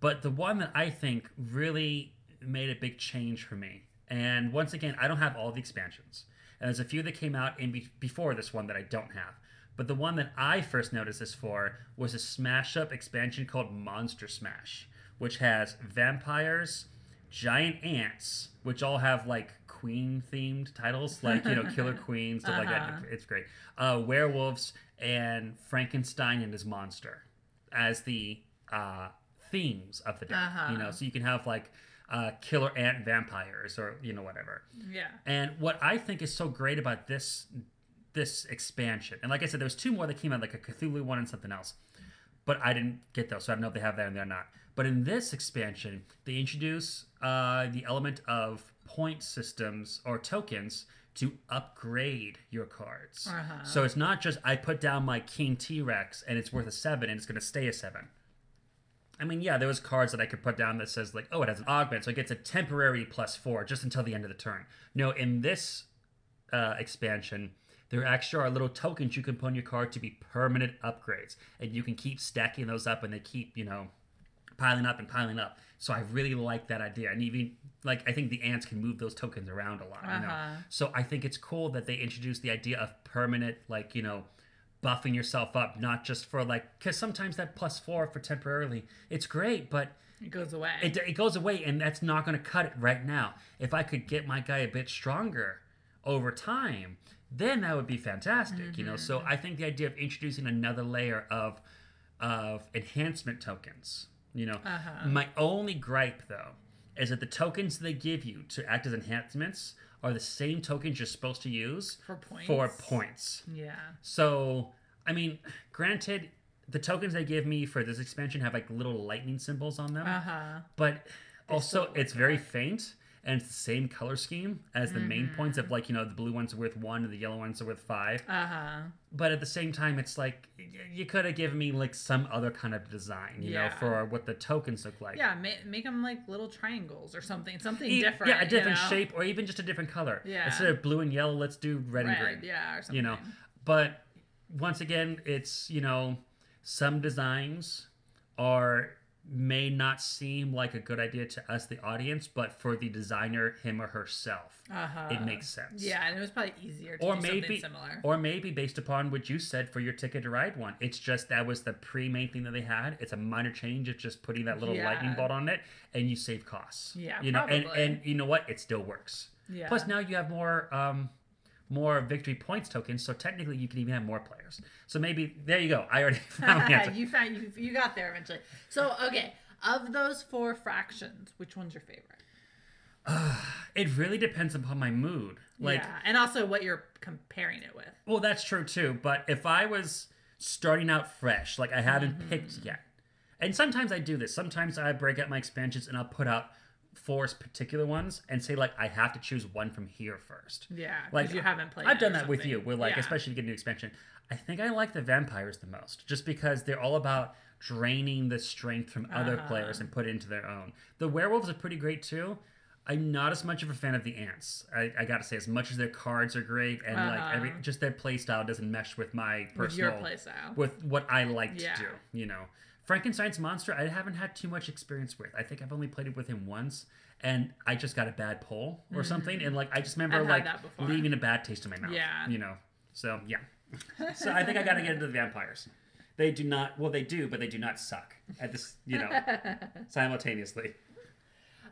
but the one that I think really made a big change for me, and once again, I don't have all the expansions, and there's a few that came out in be- before this one that I don't have. But the one that I first noticed this for was a Smash Up expansion called Monster Smash, which has vampires, giant ants, which all have like queen themed titles, like, you know, Killer Queen, stuff like that. Uh-huh. It's great. Uh, werewolves and Frankenstein and his monster as the uh, themes of the day. Uh-huh. You know, so you can have like uh, killer ant vampires or, you know, whatever. Yeah. And what I think is so great about this this expansion, and like I said, there was two more that came out, like a Cthulhu one and something else, but I didn't get those, so I don't know if they have that and they're not. But in this expansion, they introduce uh, the element of point systems or tokens to upgrade your cards. Uh-huh. So it's not just I put down my King T Rex and it's worth a seven and it's going to stay a seven. I mean, yeah, there was cards that I could put down that says like, oh, it has an augment, so it gets a temporary plus four just until the end of the turn. No, in this uh, expansion, there actually are little tokens you can put on your card to be permanent upgrades, and you can keep stacking those up, and they keep you know piling up and piling up. So I really like that idea, and even like I think the ants can move those tokens around a lot. You know, Uh-huh. so I think it's cool that they introduced the idea of permanent, like you know, buffing yourself up, not just for like because sometimes that plus four for temporarily, it's great, but It goes away. it, it goes away and that's not going to cut it right now if i could get my guy a bit stronger over time then that would be fantastic you know so i think the idea of introducing another layer of of enhancement tokens you know Uh-huh. my only gripe though is that the tokens they give you to act as enhancements are the same tokens you're supposed to use For points? for points yeah. so, I mean, granted, the tokens they give me for this expansion have like little lightning symbols on them, Uh huh. but also it's very faint and it's the same color scheme as the main points Mm-hmm. of like, you know, the blue ones are worth one and the yellow ones are worth five. Uh huh. But at the same time, it's like y- you could have given me like some other kind of design, you know, for what the tokens look like. Yeah. Make, make them like little triangles or something. Something E- different. Yeah, a different you know? shape or even just a different color. Yeah. Instead of blue and yellow, let's do red, and green. Yeah, or something. you know but once again it's you know some designs are may not seem like a good idea to us the audience but for the designer him or herself Uh-huh. it makes sense. Yeah, and it was probably easier to or do maybe something similar. or maybe based upon what you said for your ticket to ride one. It's just that was the pre-main thing that they had. It's a minor change it's just putting that little lightning bolt on it and you save costs. Yeah, you know and and you know what? It still works. Yeah. Plus, now you have more um, more victory points tokens, so technically you can even have more players. So maybe there you go. I already found the answer. you found you, you got there eventually. So okay, of those four factions, which one's your favorite? It really depends upon my mood. Like, yeah, and also what you're comparing it with. well, that's true too. But if I was starting out fresh, like I haven't mm-hmm. picked yet, and sometimes I do this. Sometimes I break out my expansions and I'll put out force particular ones and say like I have to choose one from here first. Yeah, Like, you haven't played. I've done that with something. you. Where like, Yeah. especially if you get a new expansion. I think I like the vampires the most, just because they're all about draining the strength from other Uh-huh. players and put it into their own. The werewolves are pretty great too. I'm not as much of a fan of the ants. I, I gotta say, as much as their cards are great and like every Uh-huh. just their play style doesn't mesh with my with personal your playstyle. with what I like to do. You know, Frankenstein's monster, I haven't had too much experience with. I think I've only played it with him once, and I just got a bad pull or something, and like I just remember Mm-hmm. Like leaving a bad taste in my mouth. Yeah. you know. So yeah, so I think I got to get into the vampires. They do not. Well, they do, but they do not suck at this. You know, simultaneously.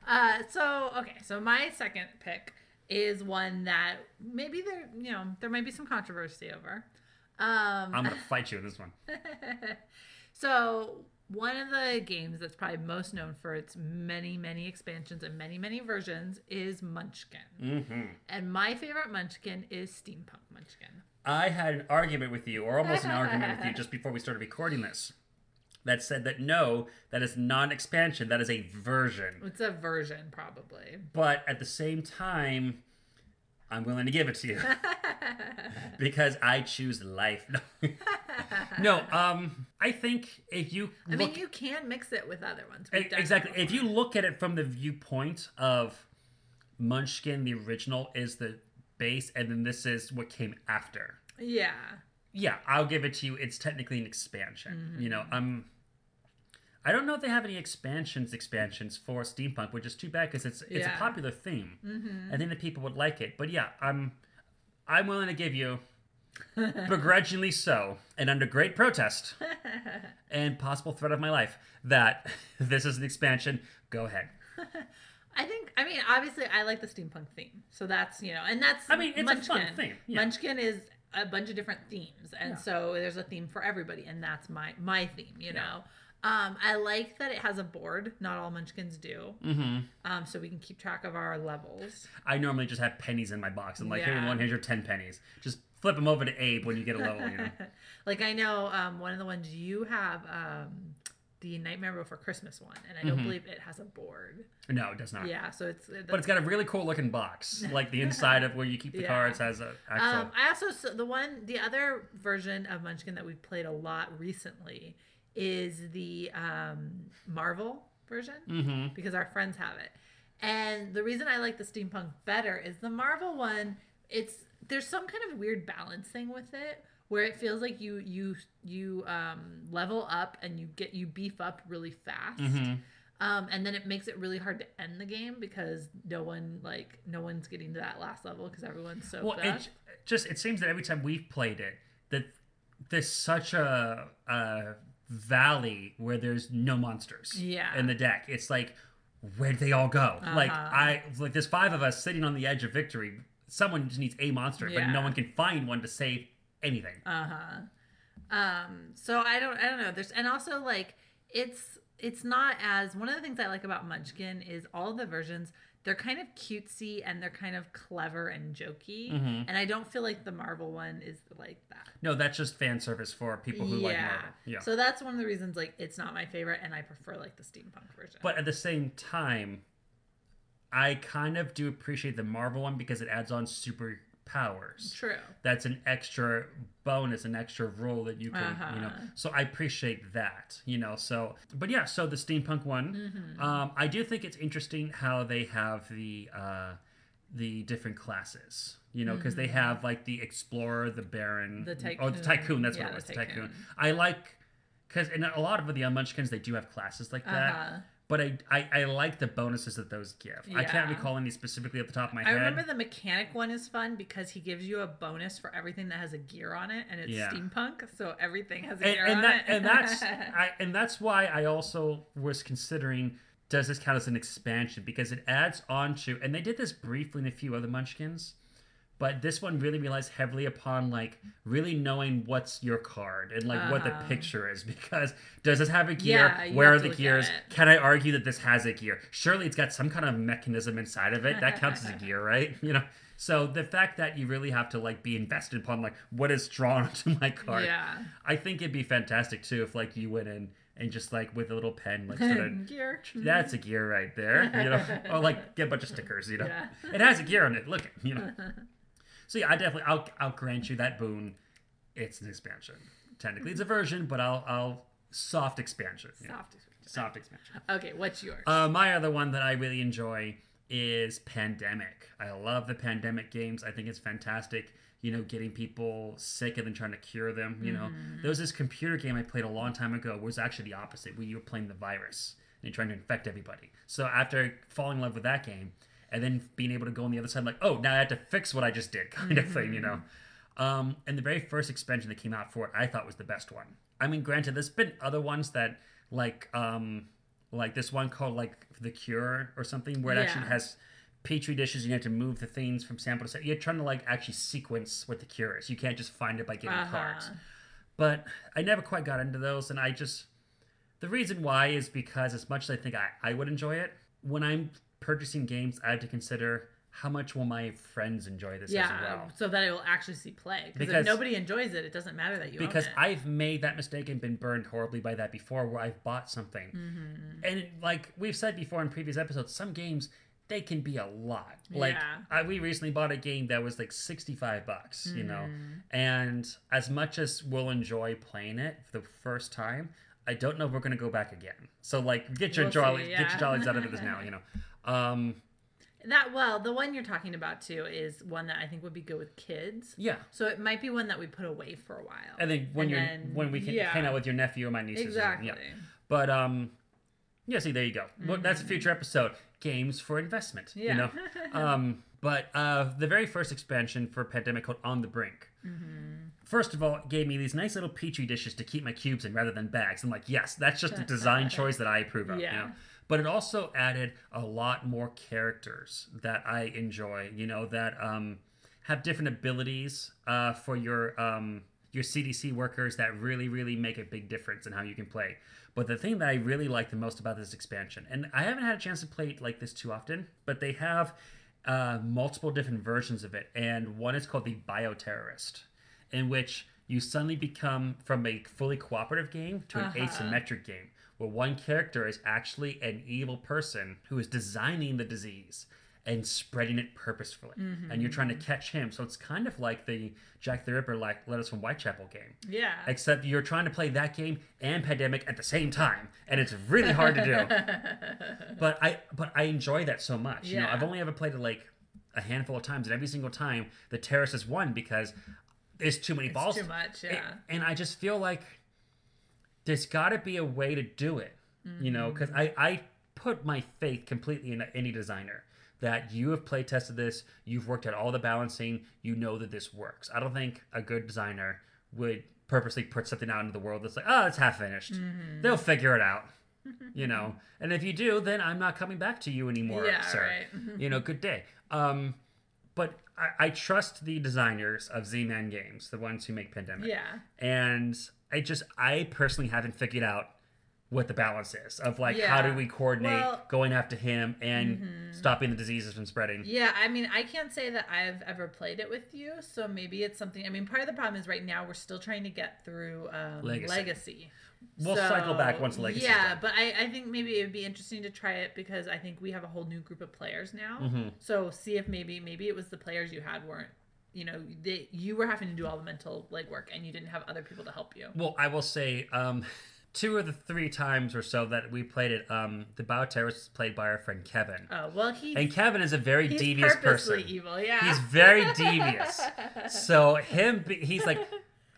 Uh, so okay, so my second pick is one that maybe there, you know, there might be some controversy over. Um, I'm gonna fight you in this one. so one of the games that's probably most known for its many, many expansions and many, many versions is Munchkin. hmm And my favorite Munchkin is Steampunk Munchkin. I had an argument with you, or almost an argument with you, just before we started recording this, that said that no, that is not an expansion, that is a version. It's a version, probably. But at the same time, I'm willing to give it to you because I choose life. No, um, I think if you I look mean, you can mix it with other ones. We've done that exactly. If you look at it from the viewpoint of Munchkin, the original is the base, and then this is what came after. yeah, Yeah, I'll give it to you. It's technically an expansion. You know, um, I don't know if they have any expansions expansions for steampunk, which is too bad because it's it's a popular theme. Mm-hmm. I think that people would like it. But yeah, I'm I'm willing to give you begrudgingly so and under great protest and possible threat of my life that this is an expansion. Go ahead. I think. I mean, obviously, I like the steampunk theme, so that's you know, and that's. I mean, it's a Munchkin. fun theme, yeah. Munchkin is a bunch of different themes, and Yeah. so there's a theme for everybody, and that's my my theme. You know, um, I like that it has a board. Not all Munchkins do, hmm um, so we can keep track of our levels. I normally just have pennies in my box. I'm like, here, one, here's your ten pennies. Just flip them over to Abe when you get a level. You know. like I know um, one of the ones you have. Um, the Nightmare Before Christmas one, and I don't Mhm. believe it has a board. No, it does not. Yeah, so it's But it's got a really cool looking box. Like the inside of where you keep the Yeah. cards has a actual. Um, I also so the one the other version of Munchkin that we've played a lot recently is the um, Marvel version hmm because our friends have it. And the reason I like the steampunk better is the Marvel one. It's there's some kind of weird balancing with it where it feels like you you you um, level up and you get you beef up really fast. hmm Um, and then it makes it really hard to end the game because no one like no one's getting to that last level because everyone's so Well, it just it seems that every time we've played it, that there's such a, a valley where there's no monsters Yeah. in the deck. It's like where'd they all go? Like Uh-huh. I like there's five of us sitting on the edge of victory. Someone just needs a monster, but no one can find one to save anything. Uh huh. Um. So I don't. I don't know. There's and also like it's it's not as one of the things I like about Munchkin is all the versions they're kind of cutesy and they're kind of clever and jokey, Mhm. and I don't feel like the Marvel one is like that. No, that's just fan service for people who like Marvel. Yeah. So that's one of the reasons like it's not my favorite, and I prefer like the steampunk version. But at the same time, I kind of do appreciate the Marvel one because it adds on superpowers. true. That's an extra bonus, an extra role that you can, you know. Uh-huh. So I appreciate that, you know. So, but yeah, so the steampunk one, Mm-hmm. um, I do think it's interesting how they have the uh, the different classes, you know, because they have like the explorer, the baron, Mm-hmm. The oh, the tycoon. tycoon. That's Yeah, what it was, the the tycoon. tycoon. I like because in a lot of the Munchkins they do have classes like that. Uh-huh. But I, I, I like the bonuses that those give. I can't recall any specifically at the top of my I head. I remember the mechanic one is fun because he gives you a bonus for everything that has a gear on it, and it's Yeah. steampunk, so everything has a and, gear and on that it. and that's I, and that's why I also was considering does this count as an expansion because it adds on to and they did this briefly in a few other Munchkins, but this one really relies heavily upon like really knowing what's your card and like what the Uh-huh. picture is because does this have a gear? Yeah, Where are the gears? Can I argue that this has a gear? Surely it's got some kind of mechanism inside of it that counts as a gear, right? You know. So the fact that you really have to like be invested upon like what is drawn onto my card, yeah, I think it'd be fantastic too if like you went in and just like with a little pen, like sort of. Gear. That's a gear right there, you know. or like get a bunch of stickers, you know. Yeah. It has a gear on it. Look, you know. So yeah, I definitely I'll I'll grant you that boon. It's an expansion. Technically, it's a version, but I'll I'll soft expansion. yeah. Soft. Soft expansion. Okay, what's yours? Uh, my other one that I really enjoy is Pandemic. I love the Pandemic games. I think it's fantastic. You know, getting people sick and then trying to cure them. You know, there was this computer game I played a long time ago where it was actually the opposite, where you were playing the virus and you're trying to infect everybody. So after falling in love with that game and then being able to go on the other side, like, oh, now I have to fix what I just did, kind of thing. You know. Um, and the very first expansion that came out for it, I thought was the best one. I mean, granted, there's been other ones that like um like this one called like the Cure or something, where it actually has petri dishes. You have to move the things from sample to sample. You're trying to like actually sequence what the cure is. You can't just find it by getting Uh-huh. cards. But I never quite got into those, and I just the reason why is because as much as I think I, I would enjoy it, when I'm purchasing games, I have to consider how much will my friends enjoy this yeah, as well. so that it will actually see play. Because if nobody enjoys it, it doesn't matter that you because. I've made that mistake and been burned horribly by that before where I've bought something. Mm-hmm. And like we've said before in previous episodes, some games they can be a lot. Like Yeah. I, we recently bought a game that was like 65 bucks, you know. Mm-hmm. And as much as we'll enjoy playing it for the first time, I don't know if we're going to go back again. So like get your We'll jolly see, get your jollies out of this now, you know. Um That well, the one you're talking about too is one that I think would be good with kids. yeah. So it might be one that we put away for a while. And then when And you're then- when we can yeah. hang out with your nephew or my nieces. exactly. Yeah. But um, yeah. See, there you go. Well, that's a future episode. Games for investment. Yeah. You know. um, but uh, the very first expansion for Pandemic called On the Brink. First of all, it gave me these nice little petri dishes to keep my cubes in rather than bags. I'm like, yes, that's just a design choice that I approve of. You Yeah. know? But it also added a lot more characters that I enjoy. You know that um, have different abilities uh, for your um, your CDC workers that really really make a big difference in how you can play. But the thing that I really like the most about this expansion, and I haven't had a chance to play it like this too often, but they have uh, multiple different versions of it, and one is called the Bioterrorist, in which you suddenly become from a fully cooperative game to an Uh-huh. asymmetric game, where one character is actually an evil person who is designing the disease and spreading it purposefully, and you're trying to mm-hmm. catch him. So it's kind of like the Jack the Ripper, like Letters from Whitechapel game. Yeah. except you're trying to play that game and pandemic at the same time and it's really hard to do. But i but i enjoy that so much. You know i've only ever played it like a handful of times and every single time the terrorist has won because there's too many balls. too much, yeah. and i just feel like there's got to be a way to do it you know because Mm-hmm. i i put my faith completely in any designer that you have play tested this you've worked out all the balancing you know that this works i don't think a good designer would purposely put something out into the world that's like oh it's half finished Mm-hmm. they'll figure it out you know and if you do then i'm not coming back to you anymore Yeah, sir right. you know good day um but I, I trust the designers of z-man games the ones who make pandemic Yeah. and I just I personally haven't figured out what the balance is of like how do we coordinate Well- mm-hmm. going after him and stopping the diseases from spreading. Yeah, I mean, I can't say that I've ever played it with you, so maybe it's something. I mean, part of the problem is right now we're still trying to get through um, Legacy. Legacy. We'll cycle back once legacy Yeah, but I, I think maybe it would be interesting to try it because I think we have a whole new group of players now. Mm-hmm. So see if maybe maybe it was the players you had weren't. You know, they, you were having to do all the mental legwork, and you didn't have other people to help you. Well, I will say, um, two of the three times or so that we played it, um, the Bioterrorist is played by our friend Kevin. Oh well, he And Kevin is a very he's devious purposely person. evil. Yeah, He's very devious. So him, he's like,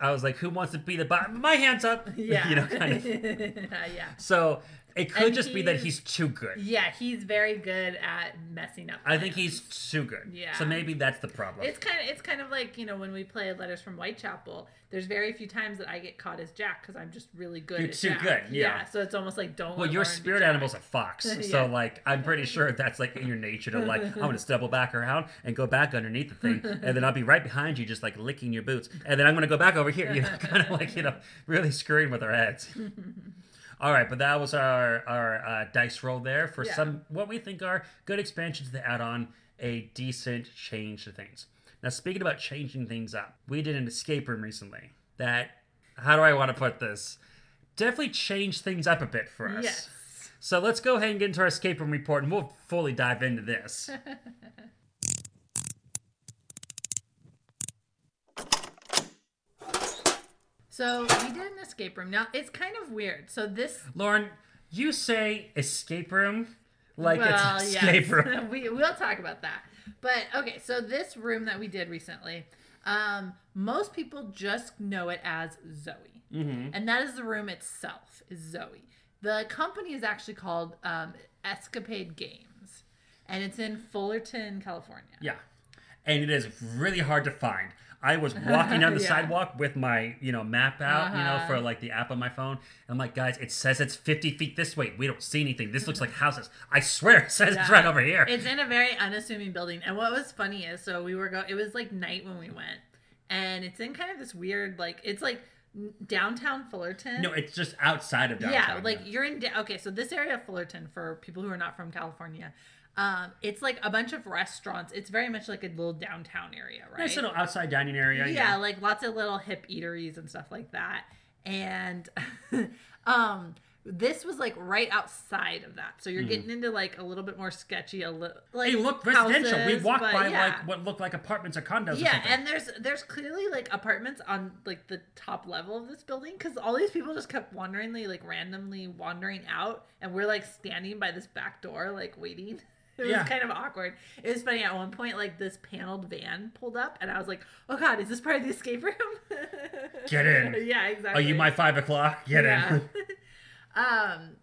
I was like, who wants to be the bot? My hands up. yeah, you know, kind of. yeah. So it could And just be that he's- too good. Yeah, he's very good at messing up. I think he's too good. Yeah. So maybe that's the problem. It's kind of it's kind of like you know when we play Letters from Whitechapel. There's very few times that I get caught as Jack because I'm just really good. You're at too Jack. good, yeah. So it's almost like don't. well, your learn to be spirit animal's a fox, so Yeah. like I'm pretty sure that's like in your nature to like I'm gonna double back around and go back underneath the thing, and then I'll be right behind you, just like licking your boots, and then I'm gonna go back over here, you know, kind of like you know, really screwing with our heads. All right, but that was our our uh, dice roll there for Yeah. some what we think are good expansions to add on a decent change to things. Now, speaking about changing things up, we did an escape room recently. That how do I want to put this? definitely changed things up a bit for us. Yes. So let's go ahead and get into our escape room report, and we'll fully dive into this. So we did an escape room. Now it's kind of weird. So this Lauren, you say escape room like well, it's escape yes. room. we we'll talk about that. But okay, so this room that we did recently, um, most people just know it as Zoe, Mm-hmm. and that is the room itself is Zoe. The company is actually called um, Escapade Games, and it's in Fullerton, California. Yeah. And it is really hard to find. I was walking down the Yeah. sidewalk with my, you know, map out, you know, Uh-huh. for like the app on my phone. I'm like, guys, it says it's 50 feet this way. We don't see anything. This looks like houses. I swear it says it's right over here. It's in a very unassuming building. And what was funny is, so we were go. It was like night when we went, and it's in kind of this weird, like it's like downtown Fullerton. no, it's just outside of downtown. yeah, like you're in. Da- okay, so this area of Fullerton, for people who are not from California, um, it's like a bunch of restaurants. It's very much like a little downtown area, right? nice little outside dining area. yeah, like lots of little hip eateries and stuff like that. And um this was like right outside of that. So you're getting into like a little bit more sketchy, a little like look residential. we walked by yeah. like what looked like apartments or condos yeah, something. and there's there's clearly like apartments on like the top level of this building because all these people just kept wanderingly like randomly wandering out, and we're like standing by this back door like waiting. It was Yeah. kind of awkward. It was funny at one point, like this paneled van pulled up, and I was like, "Oh God, is this part of the escape room?" Get in. yeah, exactly. Are you my five o'clock? Get Yeah. in. um.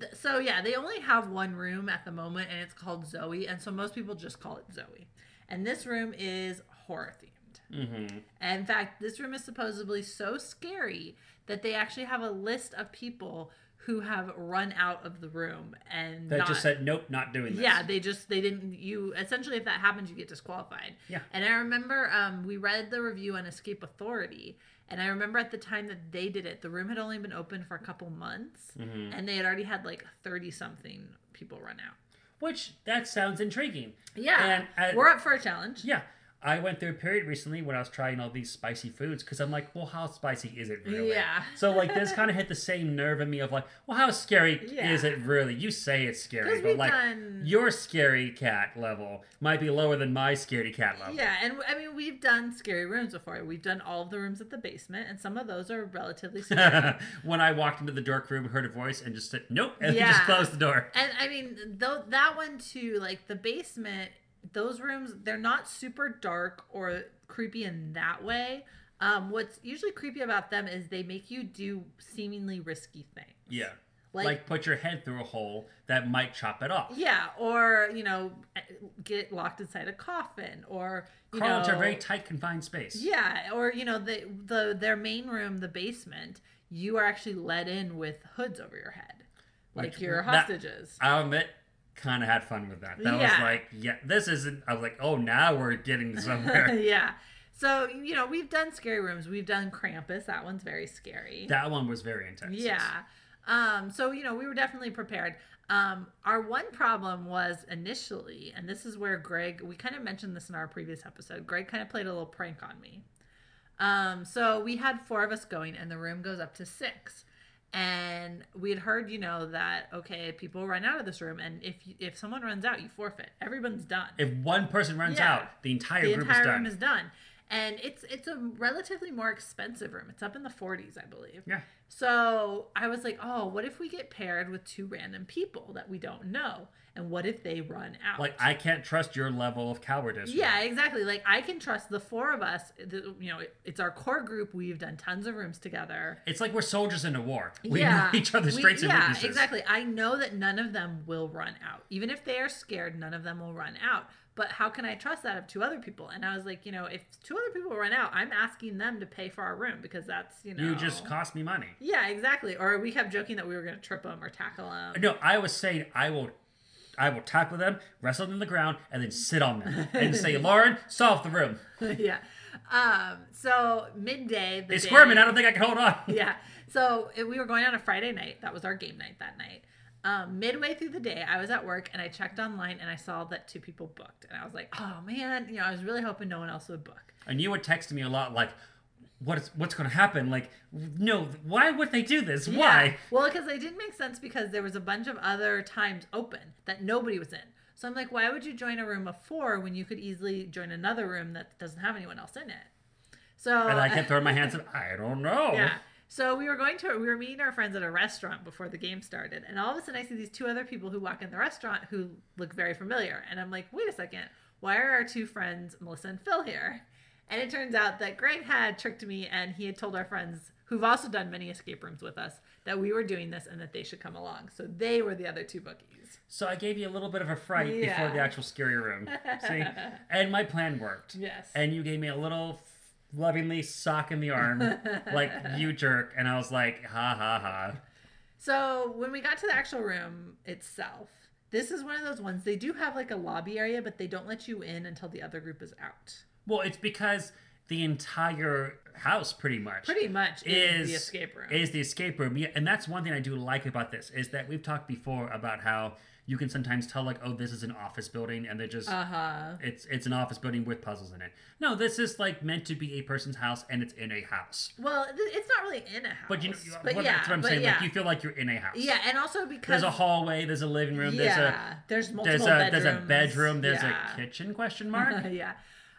th- So yeah, they only have one room at the moment, and it's called Zoe, and so most people just call it Zoe. And this room is horror themed. mm-hmm. And in fact, this room is supposedly so scary that they actually have a list of people who have run out of the room and That not, just said, nope, not doing this. yeah, they just they didn't you essentially if that happens you get disqualified. Yeah. And I remember um we read the review on Escape Authority and I remember at the time that they did it, the room had only been open for a couple months Mhm. and they had already had like 30 something people run out. Which, that sounds intriguing. Yeah. And, uh, We're up for a challenge. Yeah. I went through a period recently when I was trying all these spicy foods because I'm like, well, how spicy is it really? Yeah. So like this kind of hit the same nerve in me of like, well, how scary Yeah. is it really? You say it's scary, but like done your scary cat level might be lower than my scaredy cat level. Yeah, and I mean we've done scary rooms before. We've done all of the rooms at the basement, and some of those are relatively scary. when I walked into the dark room, heard a voice, and just said, nope, and Yeah. just closed the door. and I mean, though that one too, like the basement, those rooms, they're not super dark or creepy in that way. Um, what's usually creepy about them is they make you do seemingly risky things. Yeah. Like, Like, put your head through a hole that might chop it off. yeah, or you know, get locked inside a coffin, or you Crawl into a very tight, confined space. Yeah, or you know, the the their main room, the basement, you are actually let in with hoods over your head, like Which- your that- hostages. I'll admit, kind of had fun with that. That was like, yeah, this isn't. I was like, oh, now we're getting somewhere. yeah. So you know, we've done scary rooms. We've done Krampus. That one's very scary. that one was very intense. Yeah. Um, so you know, we were definitely prepared. Um, our one problem was initially, and this is where Greg, we kind of mentioned this in our previous episode. Greg kind of played a little prank on me. Um, so we had four of us going, and the room goes up to six. And we had heard, you know, that okay, people run out of this room, and if you, if someone runs out, you forfeit. Everyone's done If one person runs Yeah. out, the entire the group entire is done. room is done and it's it's a relatively more expensive room it's up in the 40s i believe Yeah. so i was like oh what if we get paired with two random people that we don't know and what if they run out Like, I can't trust your level of cowardice. yeah exactly like i can trust the four of us the, you know it, it's our core group we've done tons of rooms together It's like we're soldiers in a war. We yeah, know each other's we- strengths and yeah, weaknesses. exactly. I know that none of them will run out. Even if they are scared, none of them will run out. But how can I trust that of two other people? And I was like, you know, if two other people run out, I'm asking them to pay for our room because that's, you know. You just cost me money. Yeah, exactly. Or we kept joking that we were going to trip them or tackle them. No, I was saying I will I will tackle them, wrestle them to the ground, and then sit on them and say, Lauren, solve the room. yeah. Um. So midday. The They day- squirming. I don't think I can hold on. yeah. So we were going on a Friday night. That was our game night that night. Um, midway through the day, I was at work and I checked online and I saw that two people booked. And I was like, oh man, you know, I was really hoping no one else would book. And you would text me a lot like, what's what's going to happen? Like, no, why would they do this? Yeah. Why? Well, because they didn't make sense because there was a bunch of other times open that nobody was in. So I'm like, why would you join a room of four when you could easily join another room that doesn't have anyone else in it? So And I kept throwing my hands up. I don't know. yeah. So we were going to we were meeting our friends at a restaurant before the game started, and all of a sudden I see these two other people who walk in the restaurant who look very familiar, and I'm like, wait a second, why are our two friends Melissa and Phil here? And it turns out that Greg had tricked me, and he had told our friends who've also done many escape rooms with us that we were doing this and that they should come along. So they were the other two bookies. So I gave you a little bit of a fright before the actual scary room. See? And my plan worked. Yes. And you gave me a little lovingly sock in the arm, like you jerk. And I was like, ha ha ha. So when we got to the actual room itself, this is one of those ones. They do have like a lobby area, but they don't let you in until the other group is out. Well, it's because the entire house pretty much Pretty much is, is the escape room. Is the escape room. Yeah, and that's one thing I do like about this is that we've talked before about how you can sometimes tell like, oh, this is an office building and they're just Uh huh. it's it's an office building with puzzles in it. No, this is like meant to be a person's house and it's in a house. Well, th- it's not really in a house. But you know, but what, yeah, that's what I'm saying. Yeah. Like you feel like you're in a house. yeah, and also because There's a hallway. There's a living room. There's a yeah, there's multiple there's a bedrooms. there's a bedroom. There's yeah. a kitchen? Question mark. yeah.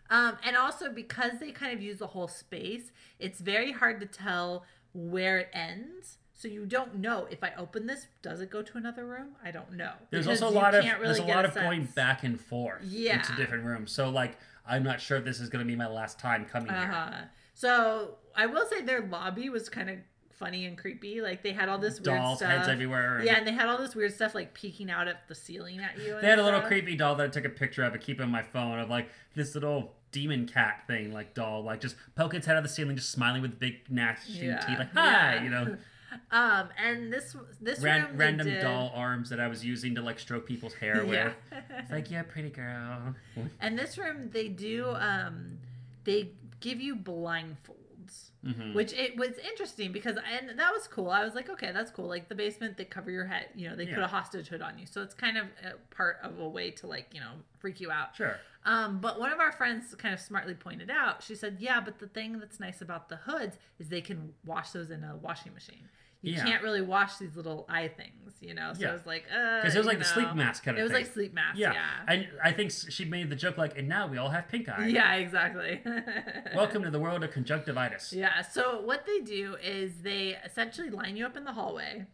Um, and also because they kind of use the whole space, it's very hard to tell where it ends. So you don't know if I open this, does it go to another room? I don't know. There's Because also a lot of can't there's a lot get of going back and forth Yeah. into different rooms. So like I'm not sure if this is going to be my last time coming Uh here. huh. So I will say their lobby was kind of funny and creepy. Like they had all this weird Dolls stuff. heads everywhere. Yeah, and they had all this weird stuff like peeking out at the ceiling at you. and They had a little creepy doll that I took a picture of and keep on my phone of like this little demon cat thing, like doll, like just poke its head out of the ceiling, just smiling with big gnashing Yeah. teeth, like hi, Yeah. you know, Um, and this this Ran- room random did- doll arms that I was using to like stroke people's hair with. Yeah. It's like yeah, pretty girl. And this room, they do, um, they give you blindfolds, Mhm. which it was interesting because, and that was cool. I was like, okay, that's cool. Like the basement, they cover your head, you know, they put a hostage hood on you. So it's kind of a part of a way to like, you know, freak you out. Sure. Um, but one of our friends kind of smartly pointed out, she said, yeah, but the thing that's nice about the hoods is they can wash those in a washing machine. You Yeah. can't really wash these little eye things, you know? So Yeah. it was like, uh, Because it was like you the sleep mask kind of It was thing. like sleep mask, yeah. yeah. And I think she made the joke like, and now we all have pink eye. Yeah, exactly. Welcome to the world of conjunctivitis. Yeah, so what they do is they essentially line you up in the hallway,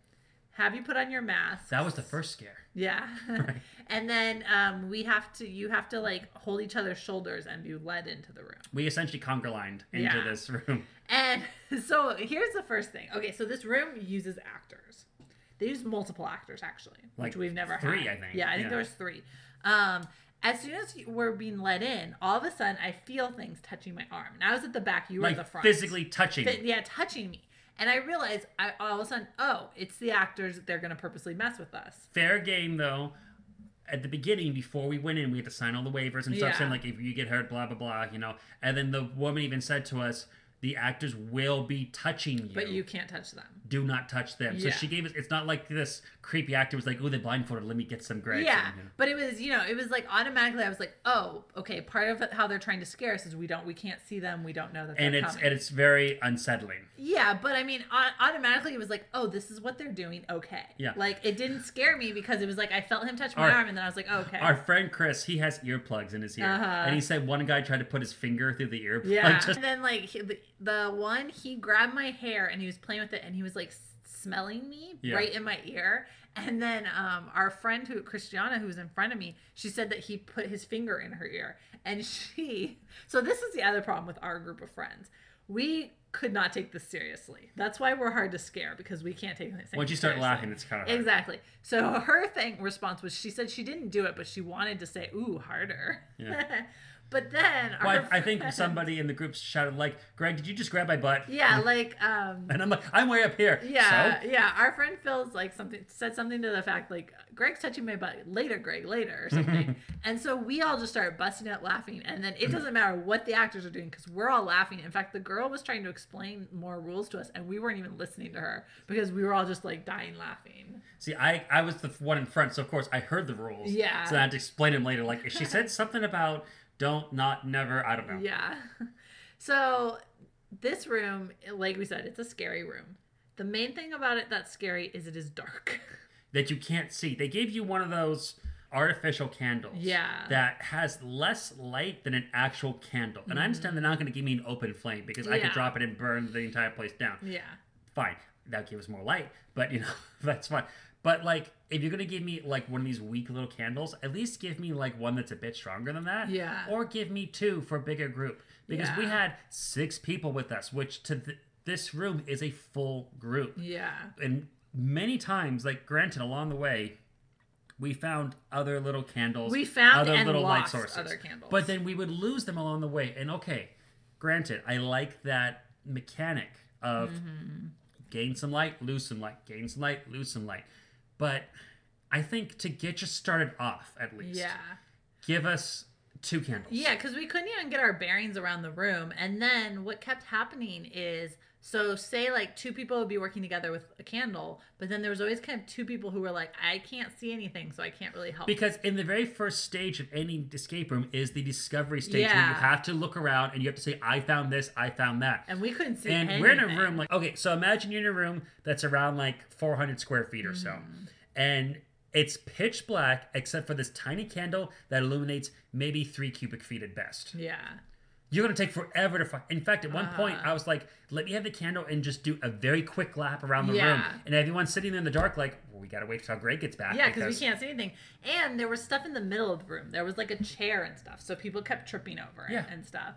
have you put on your mask. That was the first scare. Yeah. and then um, we have to, you have to like hold each other's shoulders and be led into the room. We essentially conquer lined into Yeah. this room. And so here's the first thing. Okay, so this room uses actors. They use multiple actors actually, Like which we've never three, had. I think. Yeah, I think Yeah. there was three. Um, as soon as you- we're being let in, all of a sudden I feel things touching my arm. And I was at the back, you were Like at the front. physically touching. Fi- yeah, touching me. And I realized I, all of a sudden, oh, it's the actors that they're going to purposely mess with us. Fair game though. At the beginning, before we went in, we had to sign all the waivers and stuff Yeah. saying like if you get hurt, blah blah blah, you know. And then the woman even said to us, the actors will be touching you. But you can't touch them. Do not touch them. So she gave us. It's not like this creepy actor was like, "Oh, they blindfolded. Let me get some Greg." yeah, And, you know. but it was you know it was like automatically I was like oh okay part of how they're trying to scare us is we don't we can't see them we don't know that And it's coming. and it's very unsettling. yeah, but I mean automatically it was like oh this is what they're doing okay Yeah. like it didn't scare me because it was like I felt him touch my Our- arm and then I was like oh, okay Our friend Chris, he has earplugs in his ear, Uh-huh. and he said one guy tried to put his finger through the earplug. Yeah. Just, And then like he- the, the one he grabbed my hair and he was playing with it and he was like s- smelling me Yeah. right in my ear. And then um our friend who Christiana who was in front of me, she said that he put his finger in her ear. And she So this is the other problem with our group of friends. We could not take this seriously. That's why we're hard to scare because we can't take things once you start seriously. laughing, it's kind of hard. Exactly. So her thing response was she said she didn't do it, but she wanted to say, "Ooh, harder." Yeah. but then our Well, I, I think somebody in the group shouted like, "Greg, did you just grab my butt?" Yeah, like um And I'm like, "I'm way up here." yeah, So? yeah. Our friend Phil's like something said something to the fact like Greg's touching my butt later, Greg, later or something. and so we all just started busting out laughing. And then it doesn't matter what the actors are doing because we're all laughing. In fact, the girl was trying to explain more rules to us and we weren't even listening to her because we were all just like dying laughing. See, I I was the one in front, so of course I heard the rules. Yeah. So I had to explain them later. Like she said something about don't, not, never. I don't know. Yeah. So this room, like we said, it's a scary room. The main thing about it that's scary is it is dark. that you can't see. They gave you one of those artificial candles. Yeah. That has less light than an actual candle. And I understand they're not going to give me an open flame because I could drop it and burn the entire place down. yeah. Fine. That gives more light, but you know, that's fine. But like, if you're to give me like one of these weak little candles, at least give me like one that's a bit stronger than that. Yeah. Or give me two for a bigger group. Because we had six people with us, which to th- this room is a full group Yeah. and many times, like granted, along the way, we found other little candles. We found other and little light sources. other candles. But then we would lose them along the way. And okay, granted, I like that mechanic of Mm-hmm. gain some light, lose some light, gain some light, lose some light. But I think to get you started off, at least, Yeah. give us two candles. Yeah, because we couldn't even get our bearings around the room. And then what kept happening is so, say like two people would be working together with a candle, but then there was always kind of two people who were like, I can't see anything, so I can't really help. Because in the very first stage of any escape room is the discovery stage where you have to look around and you have to say, I found this, I found that. and we couldn't see and anything. we're in a room like okay so imagine you're in a room that's around like 400 square feet or so Mm-hmm. and it's pitch black except for this tiny candle that illuminates maybe three cubic feet at best Yeah. You're gonna take forever to find in fact at one point Uh-huh. i was like let me have the candle and just do a very quick lap around the room Yeah. and everyone's sitting there in the dark like well, we gotta wait till greg gets back Yeah, because we can't see anything. And there was stuff in the middle of the room. There was like a chair and stuff, so people kept tripping over it Yeah. and stuff.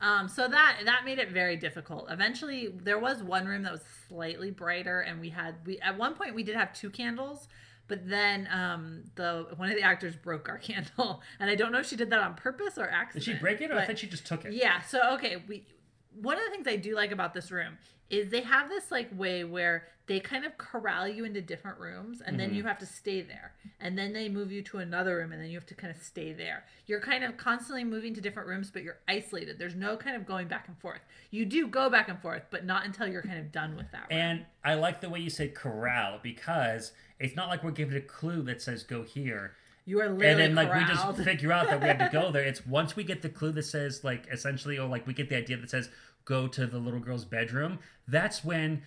Um, so that that made it very difficult. Eventually, there was one room that was slightly brighter, and we had we at one point we did have two candles, but then um, the one of the actors broke our candle, and I don't know if she did that on purpose or accident. did she break it or i think she just took it yeah. So okay, we one of the things I do like about this room is they have this like way where they kind of corral you into different rooms and then you have to stay there. And then they move you to another room and then you have to kind of stay there. You're kind of constantly moving to different rooms but you're isolated. There's no kind of going back and forth. You do go back and forth, but not until you're kind of done with that room. And I like the way you say corral because it's not like we're given a clue that says go here. you are literally And then like corralled. we just figure out that we have to go there. It's once we get the clue that says like essentially or like we get the idea that says go to the little girl's bedroom, that's when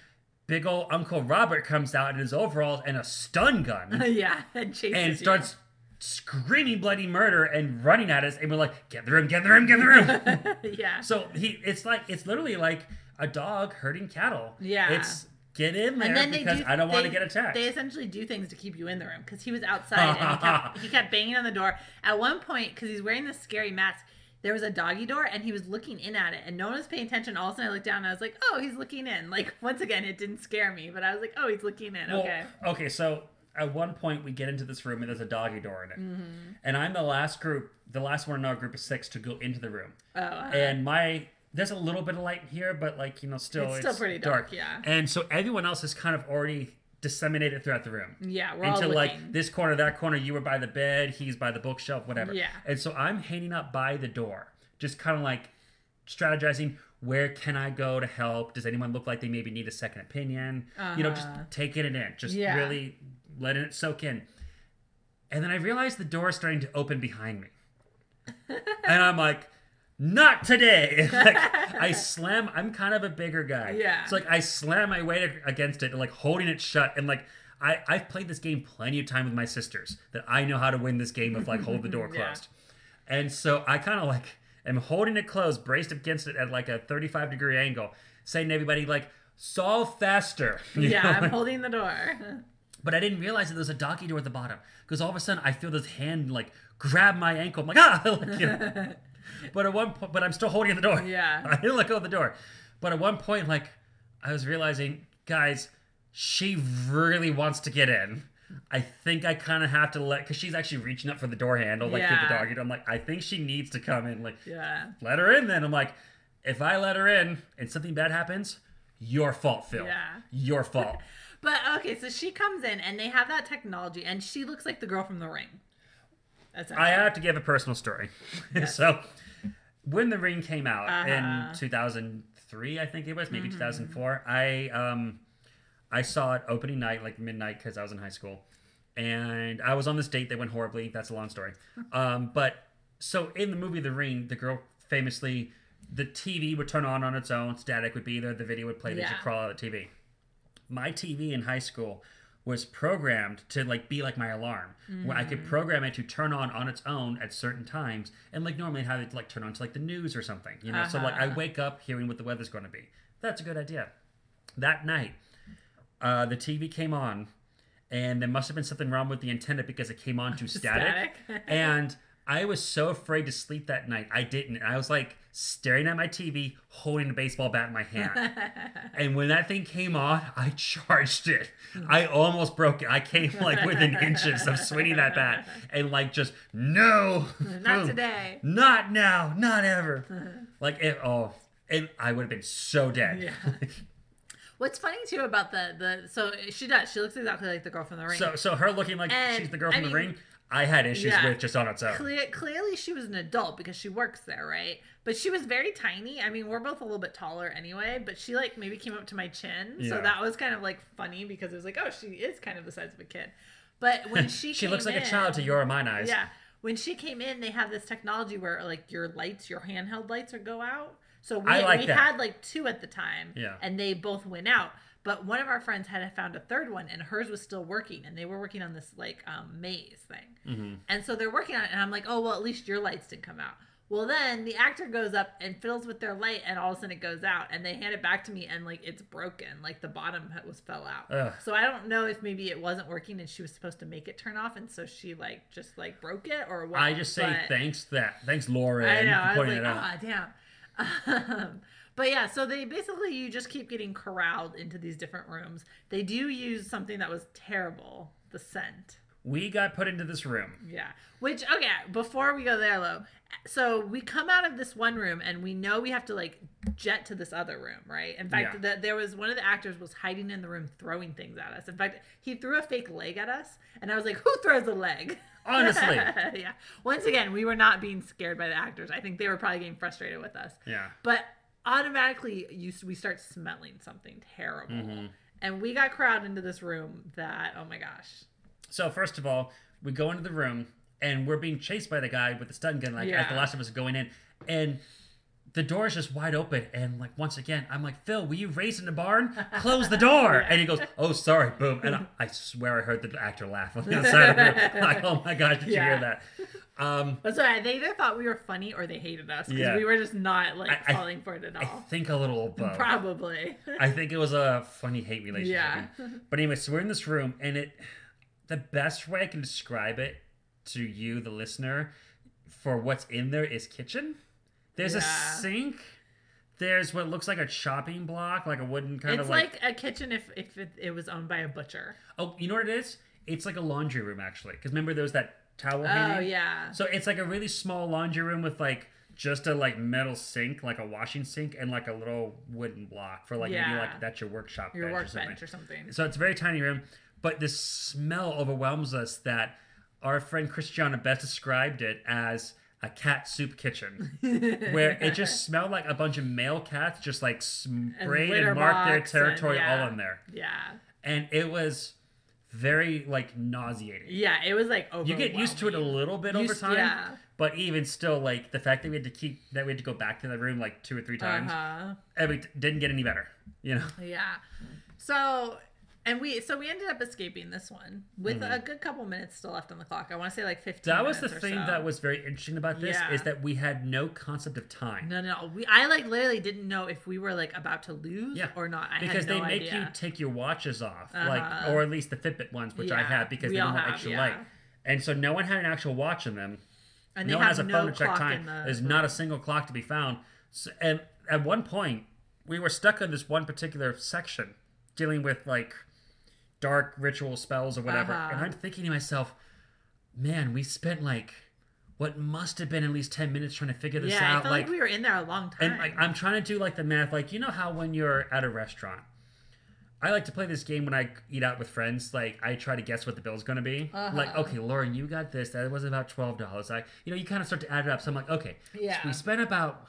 big old Uncle Robert comes out in his overalls and a stun gun yeah, and chases and you. starts screaming bloody murder and running at us and we're like, get the room, get the room, get the room. yeah. so he it's like it's literally like a dog herding cattle. Yeah. It's get in there And then they because do, I don't want to get attacked. They essentially do things to keep you in the room because he was outside and he kept, he kept banging on the door. At one point, because he's wearing this scary mask, there was a doggy door and he was looking in at it and no one was paying attention. All of a sudden, I looked down and I was like, "Oh, he's looking in." Like once again, it didn't scare me, but I was like, "Oh, he's looking in." Well, okay. Okay, so at one point we get into this room and there's a doggy door in it, Mm-hmm. and I'm the last group, the last one in our group of six to go into the room, Oh, uh, and my there's a little bit of light here, but like you know, still It's still pretty dark, yeah. And so everyone else is kind of already disseminated throughout the room. yeah, we're Into like this corner, that corner, you were by the bed, he's by the bookshelf, whatever. Yeah. And so I'm hanging up by the door, just kind of like strategizing where can I go to help? Does anyone look like they maybe need a second opinion? You know, just Uh-huh. taking it in, just Yeah. really letting it soak in. And then I realized the door is starting to open behind me. and I'm like, not today. like I slam, I'm kind of a bigger guy. Yeah. It's like I slam my weight against it and like holding it shut and like I, I've played this game plenty of time with my sisters that I know how to win this game of like hold the door Yeah. closed. And so I kind of like am holding it closed, braced against it at like a 35 degree angle, saying to everybody like, solve faster. You yeah, know? I'm holding the door. But I didn't realize that there was a doggy door at the bottom because all of a sudden I feel this hand like grab my ankle. I'm like ah, like, you know. But at one point, but I'm still holding the door. Yeah. I didn't let go of the door. But at one point, like I was realizing, guys, she really wants to get in. I think I kind of have to let because she's actually reaching up for the door handle, like the Yeah. doggy door. I'm like, I think she needs to come in. Like, yeah. let her in. Then I'm like, if I let her in and something bad happens, your fault, Phil. Yeah. Your fault. But okay, so she comes in and they have that technology, and she looks like the girl from The Ring. I have to give a personal story. so, when the ring came out Uh-huh. Mm-hmm. in 2003, I think it was maybe 2004, I um, I saw it opening night, like midnight, because I was in high school, and I was on this date that went horribly. That's a long story. Um, but so in the movie The Ring, the girl famously the TV would turn on on its own. Static would be there. The video would play. Yeah. should crawl out of the TV. My TV in high school was programmed to like be like my alarm, where I Mm. could program it to turn on on its own at certain times, and like normally have it like turn on to like the news or something. You know, so like I Uh-huh. wake up hearing what the weather's going to be. That's a good idea. That night, uh, the TV came on, and there must have been something wrong with the antenna because it came on to static. Static. and I was so afraid to sleep that night. I didn't. I was like staring at my TV, holding a baseball bat in my hand. and when that thing came on, I charged it. I almost broke it. I came like within inches of swinging that bat and like just no, Not Boom. today. not now, not ever. like it. Oh, and I would have been so dead. Yeah. What's funny too about the the so she does she looks exactly like the girl from the ring. So, so her looking like And, she's the girl I from the mean, ring. I had issues yeah. with just on its own. Clear, clearly she was an adult because she works there, right? But she was very tiny. I mean, we're both a little bit taller anyway, but she like maybe came up to my chin. So that was kind of like funny because it was like, oh, she is kind of the size of a kid. But when she she looks like a child to your or mine eyes. Yeah. When she came in, they have this technology where like your lights, your handheld lights would go out. So we, like we had like two at the time. Yeah. And they both went out. But one of our friends had found a third one and hers was still working and they were working on this like um, maze thing. hmm And so they're working on it, and I'm like, oh, well, at least your lights didn't come out. Well, then the actor goes up and fiddles with their light, and all of a sudden it goes out, and they hand it back to me, and like it's broken, like the bottom was fell out. Ugh. So I don't know if maybe it wasn't working, and she was supposed to make it turn off, and so she like just like broke it or what. I just say but- thanks that thanks Laura I know. for I was like, ah, damn. Um, but yeah, so they basically you just keep getting corralled into these different rooms. They do use something that was terrible, the scent. We got put into this room. Yeah. Which okay, before we go there, though, So we come out of this one room and we know we have to like jet to this other room, right? In fact, Yeah. the, there was one of the actors was hiding in the room throwing things at us. In fact, he threw a fake leg at us, and I was like, "Who throws a leg?" Honestly. yeah. Once again, we were not being scared by the actors. I think they were probably getting frustrated with us. Yeah. But automatically, you we start smelling something terrible, Mhm. and we got crowded into this room that oh my gosh. So first of all, we go into the room and we're being chased by the guy with the stun gun, like as the last of us are going in, and the door is just wide open. And like once again, I'm like, Phil, will you race in the barn? Close the door. Yeah. And he goes, Oh, sorry, boom. And I, I swear I heard the actor laugh on the other side of the room. Like, oh my gosh, did you hear that? Um, That's right. They either thought we were funny or they hated us because Yeah. we were just not like I- I- falling for it at all I think a little both. Probably. I think it was a funny hate relationship. Yeah. But anyway, so we're in this room, and it, the best way I can describe it to you, the listener, for what's in there is kitchen. There's a sink. There's what looks like a chopping block, like a wooden kind it's of like, like, a kitchen if if it, it was owned by a butcher. Oh, you know what it is? It's like a laundry room actually. Because remember, there was that towel. Oh hanging? yeah. So it's like a really small laundry room with like just a like metal sink, like a washing sink, and like a little wooden block for like maybe like that's your workshop Your bench or something. workbench or something. So it's a very tiny room, but this smell overwhelms us that our friend Christiana best described it as a cat soup kitchen, where it just smelled like a bunch of male cats just like sprayed and, litter marked their box and- territory yeah. all in there. Yeah. And it was very like nauseating. Yeah. It was like You get used to it a little bit over time, Yeah. but even still, like the fact that we had to keep that we had to go back to the room like two or three times, Uh-huh. and we didn't get any better. You know, Yeah. So and we so we ended up escaping this one with Mhm. a good couple minutes still left on the clock. I want to say like fifteen. that was the thing so. that was very interesting about this Yeah. is that we had no concept of time. No, no, we. I like literally didn't know if we were like about to lose Yeah. or not. I because had no they make idea. you take your watches off, like Uh-huh. or at least the Fitbit ones, which I Yeah, have because we they don't have extra light. And so no one had an actual watch in them. and no they one have has a no phone to check time. the There's not a single clock to be found. So, and at one point, we were stuck on this one particular section dealing with like dark ritual spells or whatever. Uh-huh. And I'm thinking to myself, man, we spent like what must have been at least 10 minutes trying to figure this Yeah, I out. felt like, we were in there a long time. and like I'm trying to do like the math, like you know how when you're at a restaurant, I like to play this game when I eat out with friends. Like I try to guess what the bill's gonna be. Uh-huh. Like okay, Lauren, you got this. That was about twelve dollars. I, you know, you kind of start to add it up. So I'm like, okay, Yeah. we spent about.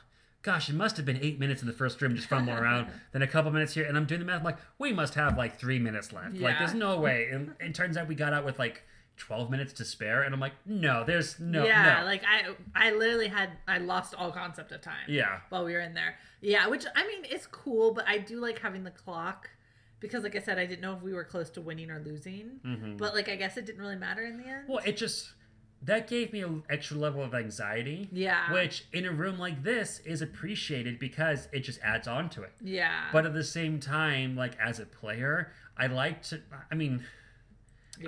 Gosh, it must have been eight minutes in the first room just fumbling around, then a couple minutes here, and I'm doing the math. I'm like, we must have like three minutes left. Like, there's no way. And it turns out we got out with like 12 minutes to spare and i'm like no there's no yeah, no like I I literally had I lost all concept of time. yeah While we were in there. Yeah, which I mean it's cool, but I do like having the clock because like I said, I didn't know if we were close to winning or losing. Mhm. But like I guess it didn't really matter in the end. well it just that gave me an extra level of anxiety yeah. which in a room like this is appreciated because it just adds on to it yeah. but at the same time like as a player i like to i mean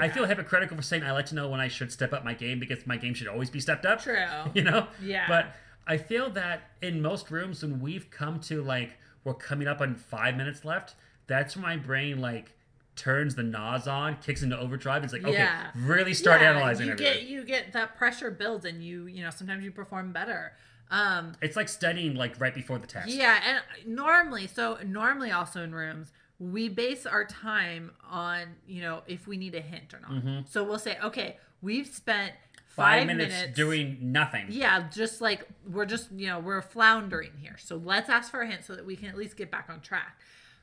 i feel hypocritical for saying i like to know when i should step up my game because my game should always be stepped up true. you know Yeah. but i feel that in most rooms when we've come to like we're coming up on five minutes left that's when my brain like turns the nos on kicks into overdrive it's like okay Yeah. really start Yeah, analyzing you everything get you get that pressure builds and you you know sometimes you perform better. Um it's like studying like right before the test Yeah, and normally, so normally also in rooms, we base our time on, you know, if we need a hint or not. So we'll say, okay, we've spent five, five, minutes, doing nothing Yeah, just like we're just, you know, we're floundering here. So let's ask for a hint so that we can at least get back on track.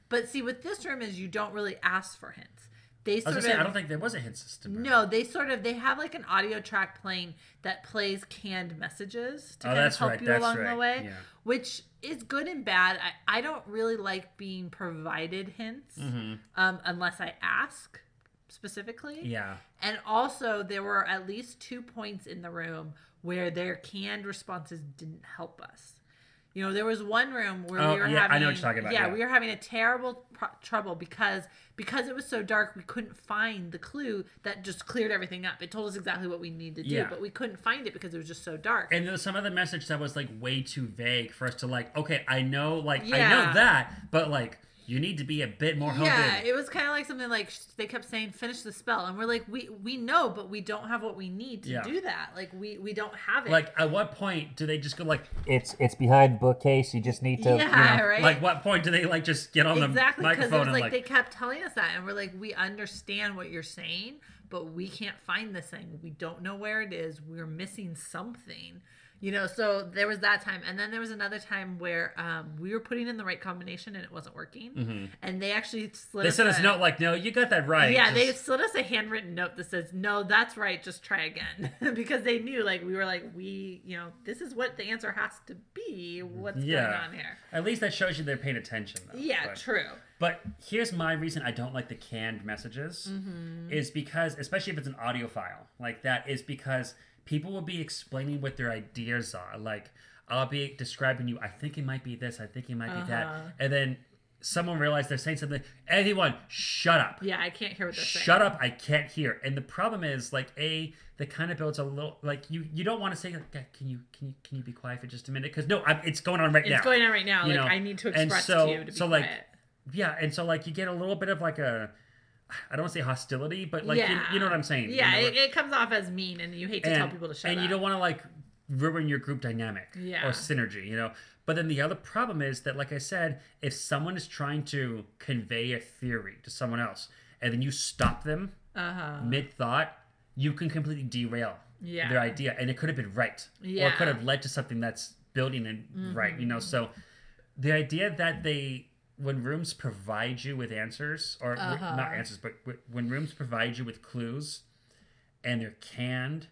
But see, with this room is you don't really ask for hints. They I was sort gonna of say, I don't think there was a hint system. no, they sort of they have like an audio track playing that plays canned messages to Oh, kind of help right, you along the way, yeah. which is good and bad. I, I don't really like being provided hints um, unless I ask specifically. Yeah. And also, there were at least two points in the room where their canned responses didn't help us. You know, there was one room where Oh, we were yeah, I having know what you're talking about, Yeah, yeah. we were having a terrible pro- trouble because because it was so dark, we couldn't find the clue that just cleared everything up. It told us exactly what we needed to do, Yeah. but we couldn't find it because it was just so dark. And there was some other message that was like way too vague for us to like. Okay, I know, like I know that, but like you need to be a bit more honed yeah, it was kind of like something like they kept saying finish the spell, and we're like we we know, but we don't have what we need to Yeah. do that. Like we we don't have it. Like, at what point do they just go like, It's it's behind the bookcase. You just need to. you Yeah, know, right. like, what point do they like just get on exactly the because it microphone was and like, like, they kept telling us that and we're like we understand what you're saying but we can't find this thing we don't know where it is we're missing something you know so there was that time and then there was another time where um, we were putting in the right combination and it wasn't working and they actually slid Mm-hmm. they sent us a- note like, no, you got that right. yeah, they slid us a handwritten note that says, "No, that's right. Just try again," because they knew, like, we were like, we, you know, this is what the answer has to be. What's Yeah. going on here? At least that shows you they're paying attention. Though. Yeah, But- true. But here's my reason I don't like the canned messages Mm-hmm. is because, especially if it's an audio file like that, is because people will be explaining what their ideas are. Like, I'll be describing you, I think it might be this, I think it might be Uh-huh. that. And then someone realizes they're saying something, Anyone, shut up. Yeah, I can't hear what they're saying. Shut up! I can't hear. And the problem is, like, a that kind of builds a little like you. You don't want to say, like, "Can you can you can you be quiet for just a minute?" Because no, I'm, it's going on right It's now. It's going on right now. You Like know, I need to and express so- to you to be so, quiet. like, yeah, and so like you get a little bit of like a, I don't want to say hostility, but like you, Yeah. you know what I'm saying. You yeah, know, it, it comes off as mean, and you hate to tell people to shut and up. And you don't want to like ruin your group dynamic Yeah. or synergy, you know. But then the other problem is that, like I said, if someone is trying to convey a theory to someone else, and then you stop them Uh huh. mid thought, you can completely derail Yeah. their idea, and it could have been right, or Yeah. Mm-hmm. it could have led to something that's building and right. You know, so the idea that they when rooms provide you with answers or Uh-huh. not answers, but w- when rooms provide you with clues, and they're canned,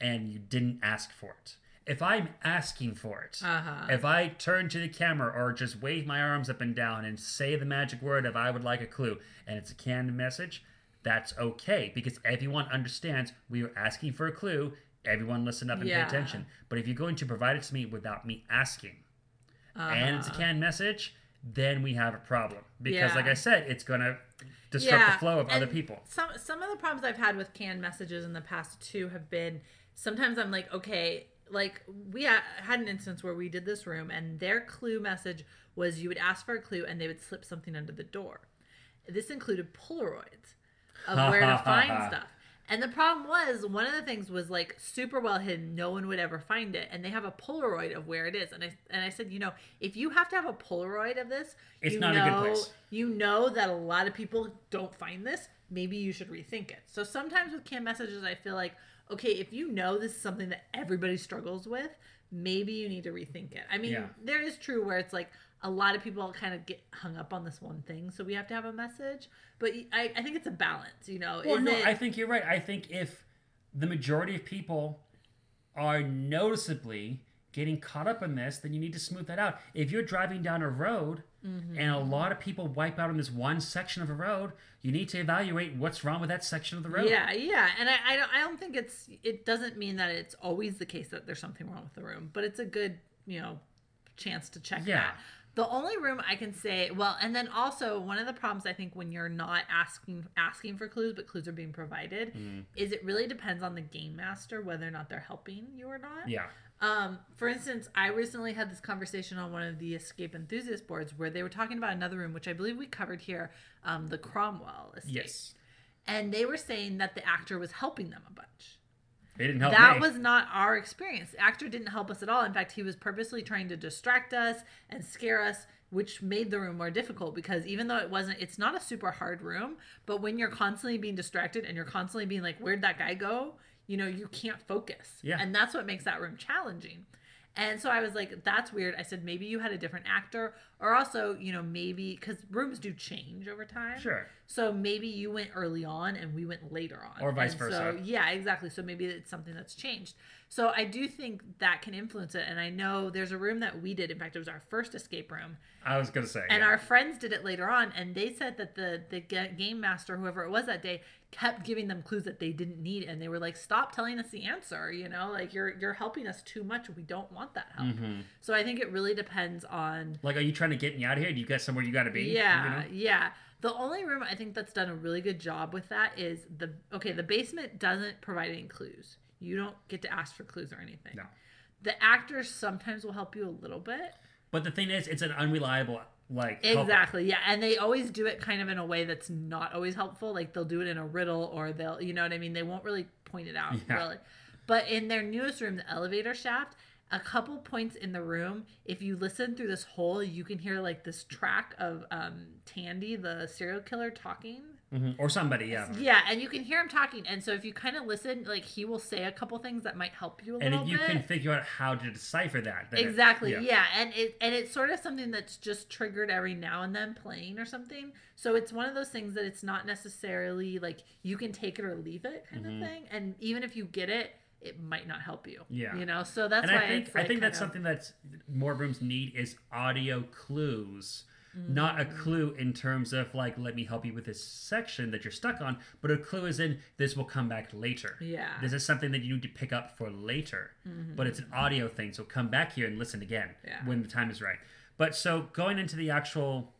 and you didn't ask for it. If I'm asking for it, Uh-huh. if I turn to the camera or just wave my arms up and down and say the magic word of I would like a clue and it's a canned message, that's okay because everyone understands we are asking for a clue. Everyone listen up and Yeah. pay attention. But if you're going to provide it to me without me asking and it's a Uh-huh. canned message, then we have a problem. Because Yeah. like I said, it's gonna disrupt the flow of other people. Some some of the problems I've had with canned messages in the past too have been sometimes I'm like, okay, like we ha- had an instance where we did this room and their clue message was you would ask for a clue and they would slip something under the door. This included Polaroids of where to find stuff. And the problem was one of the things was like super well hidden. No one would ever find it, and they have a Polaroid of where it is. And I and I said, you know, if you have to have a Polaroid of this, It's you not a good know, place. you know that a lot of people don't find this. Maybe you should rethink it. So sometimes with canned messages, I feel like, okay, if you know this is something that everybody struggles with, maybe you need to rethink it. I mean, Yeah. there is true where it's like a lot of people kind of get hung up on this one thing, so we have to have a message. But I, I think it's a balance, you know. Well, is no, it, I think you're right. I think if the majority of people are noticeably getting caught up in this, then you need to smooth that out. If you're driving down a road mm-hmm. and a lot of people wipe out on this one section of a road, you need to evaluate what's wrong with that section of the road. Yeah, yeah, and I, I don't I don't think it's it doesn't mean that it's always the case that there's something wrong with the room, but it's a good you know chance to check Yeah. that. The only room I can say well, and then also one of the problems I think when you're not asking asking for clues, but clues are being provided, Mm-hmm. is it really depends on the game master whether or not they're helping you or not. Yeah. Um, for instance, I recently had this conversation on one of the escape enthusiast boards where they were talking about another room, which I believe we covered here, um, the Cromwell escape. Yes. And they were saying that the actor was helping them a bunch. They didn't help that me. was not our experience. The actor didn't help us at all. In fact, he was purposely trying to distract us and scare us, which made the room more difficult because even though it wasn't, it's not a super hard room, but when you're constantly being distracted and you're constantly being like, where'd that guy go? You know, you can't focus. Yeah. And that's what makes that room challenging. And so I was like, that's weird. I said, maybe you had a different actor, or also, you know, maybe because rooms do change over time. Sure. So maybe you went early on and we went later on. Or vice And versa. So, yeah, exactly. So maybe it's something that's changed. So I do think that can influence it. And I know there's a room that we did. In fact, it was our first escape room. I was gonna say. And yeah. our friends did it later on. And they said that the, the game master, whoever it was that day, kept giving them clues that they didn't need. And they were like, stop telling us the answer. You know, like you're, you're helping us too much. We don't want that help. Mm-hmm. So I think it really depends on like, are you trying to get me out of here? Do you got somewhere you got to be? yeah, You know? yeah. The only room I think that's done a really good job with that is the okay. The basement doesn't provide any clues. You don't get to ask for clues or anything. No. The actors sometimes will help you a little bit. But the thing is, it's an unreliable like. Exactly. Yeah, and they always do it kind of in a way that's not always helpful. Like they'll do it in a riddle, or they'll, you know what I mean. They won't really point it out Yeah. really. But in their newest room, the elevator shaft, a couple points in the room, if you listen through this hole, you can hear like this track of um, Tandy, the serial killer, talking. Mhm. Or somebody, yeah. Yeah, and you can hear him talking. And so if you kind of listen, like he will say a couple things that might help you a And little if you bit. can figure out how to decipher that, then it- Exactly. yeah. and it and it's sort of something that's just triggered every now and then playing or something. So it's one of those things that it's not necessarily like you can take it or leave it kind Mhm. of thing. And even if you get it, it might not help you. Yeah. You know, so that's and why I think it's I think that's of- something that's more rooms need is audio clues. Not a Mm. clue in terms of like let me help you with this section that you're stuck on, but a clue is in this will come back later. Yeah. Mm-hmm. This is something that you need to pick up for later. But it's an audio thing, so come back here and listen again Yeah. when the time is right. But so going into the actual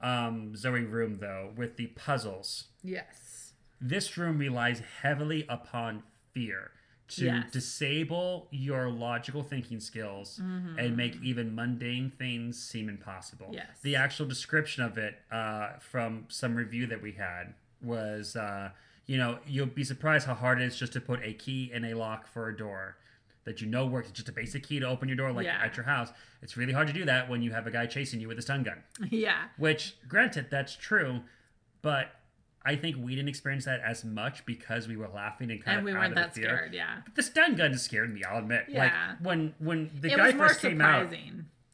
um, Zoe room though, with the puzzles, Yes. this room relies heavily upon fear to Yes. disable your logical thinking skills and make even mundane things seem impossible. Mm-hmm. Yes. The actual description of it uh, from some review that we had was, uh, you know, you'll be surprised how hard it is just to put a key in a lock for a door that you know works. It's just a basic key to open your door, like Yeah. at your house. It's really hard to do that when you have a guy chasing you with a stun gun. Yeah. Which, granted, that's true, but I think we didn't experience that as much because we were laughing and kind And of we out weren't of the that fear. scared. Yeah. The stun gun scared me. I'll admit. Yeah. Like when when the it guy first came out,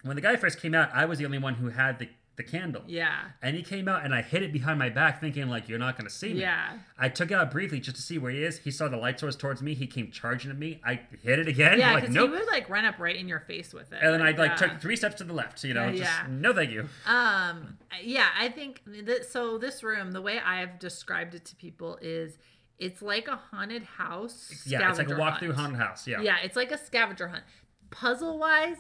when the guy first came out, I was the only one who had the the candle. Yeah. And he came out, and I hid it behind my back, thinking like you're not going to see me. Yeah. I took it out briefly just to see where he is. He saw the light source towards me. He came charging at me. I hit it again. Yeah, like because nope. he would like run up right in your face with it. and then I like yeah. took three steps to the left. You know, Yeah, just yeah. no, thank you. Um, yeah, I think that so this room, the way I've described it to people is it's like a haunted house. Yeah, it's like a walk through haunted house. Yeah. Yeah, it's like a scavenger hunt. Puzzle wise,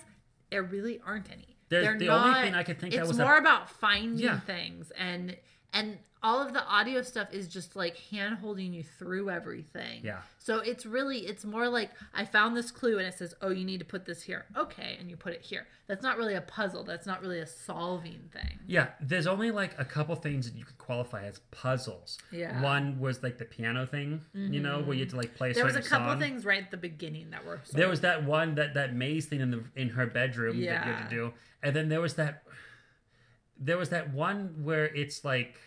there really aren't any. There's- They're the only not- thing I could think that it's was a- more about finding Yeah. things and and all of the audio stuff is just like hand holding you through everything. Yeah. So it's really it's more like I found this clue and it says, "Oh, you need to put this here." Okay, and you put it here. That's not really a puzzle. That's not really a solving thing. Yeah, there's only like a couple things that you could qualify as puzzles. Yeah. Mm-hmm. One was like the piano thing, you know, where you had to like play a There was a couple song. things right at the beginning that were. There was that one that that maze thing in the in her bedroom that you had to do, and then there was that there was that one where it's like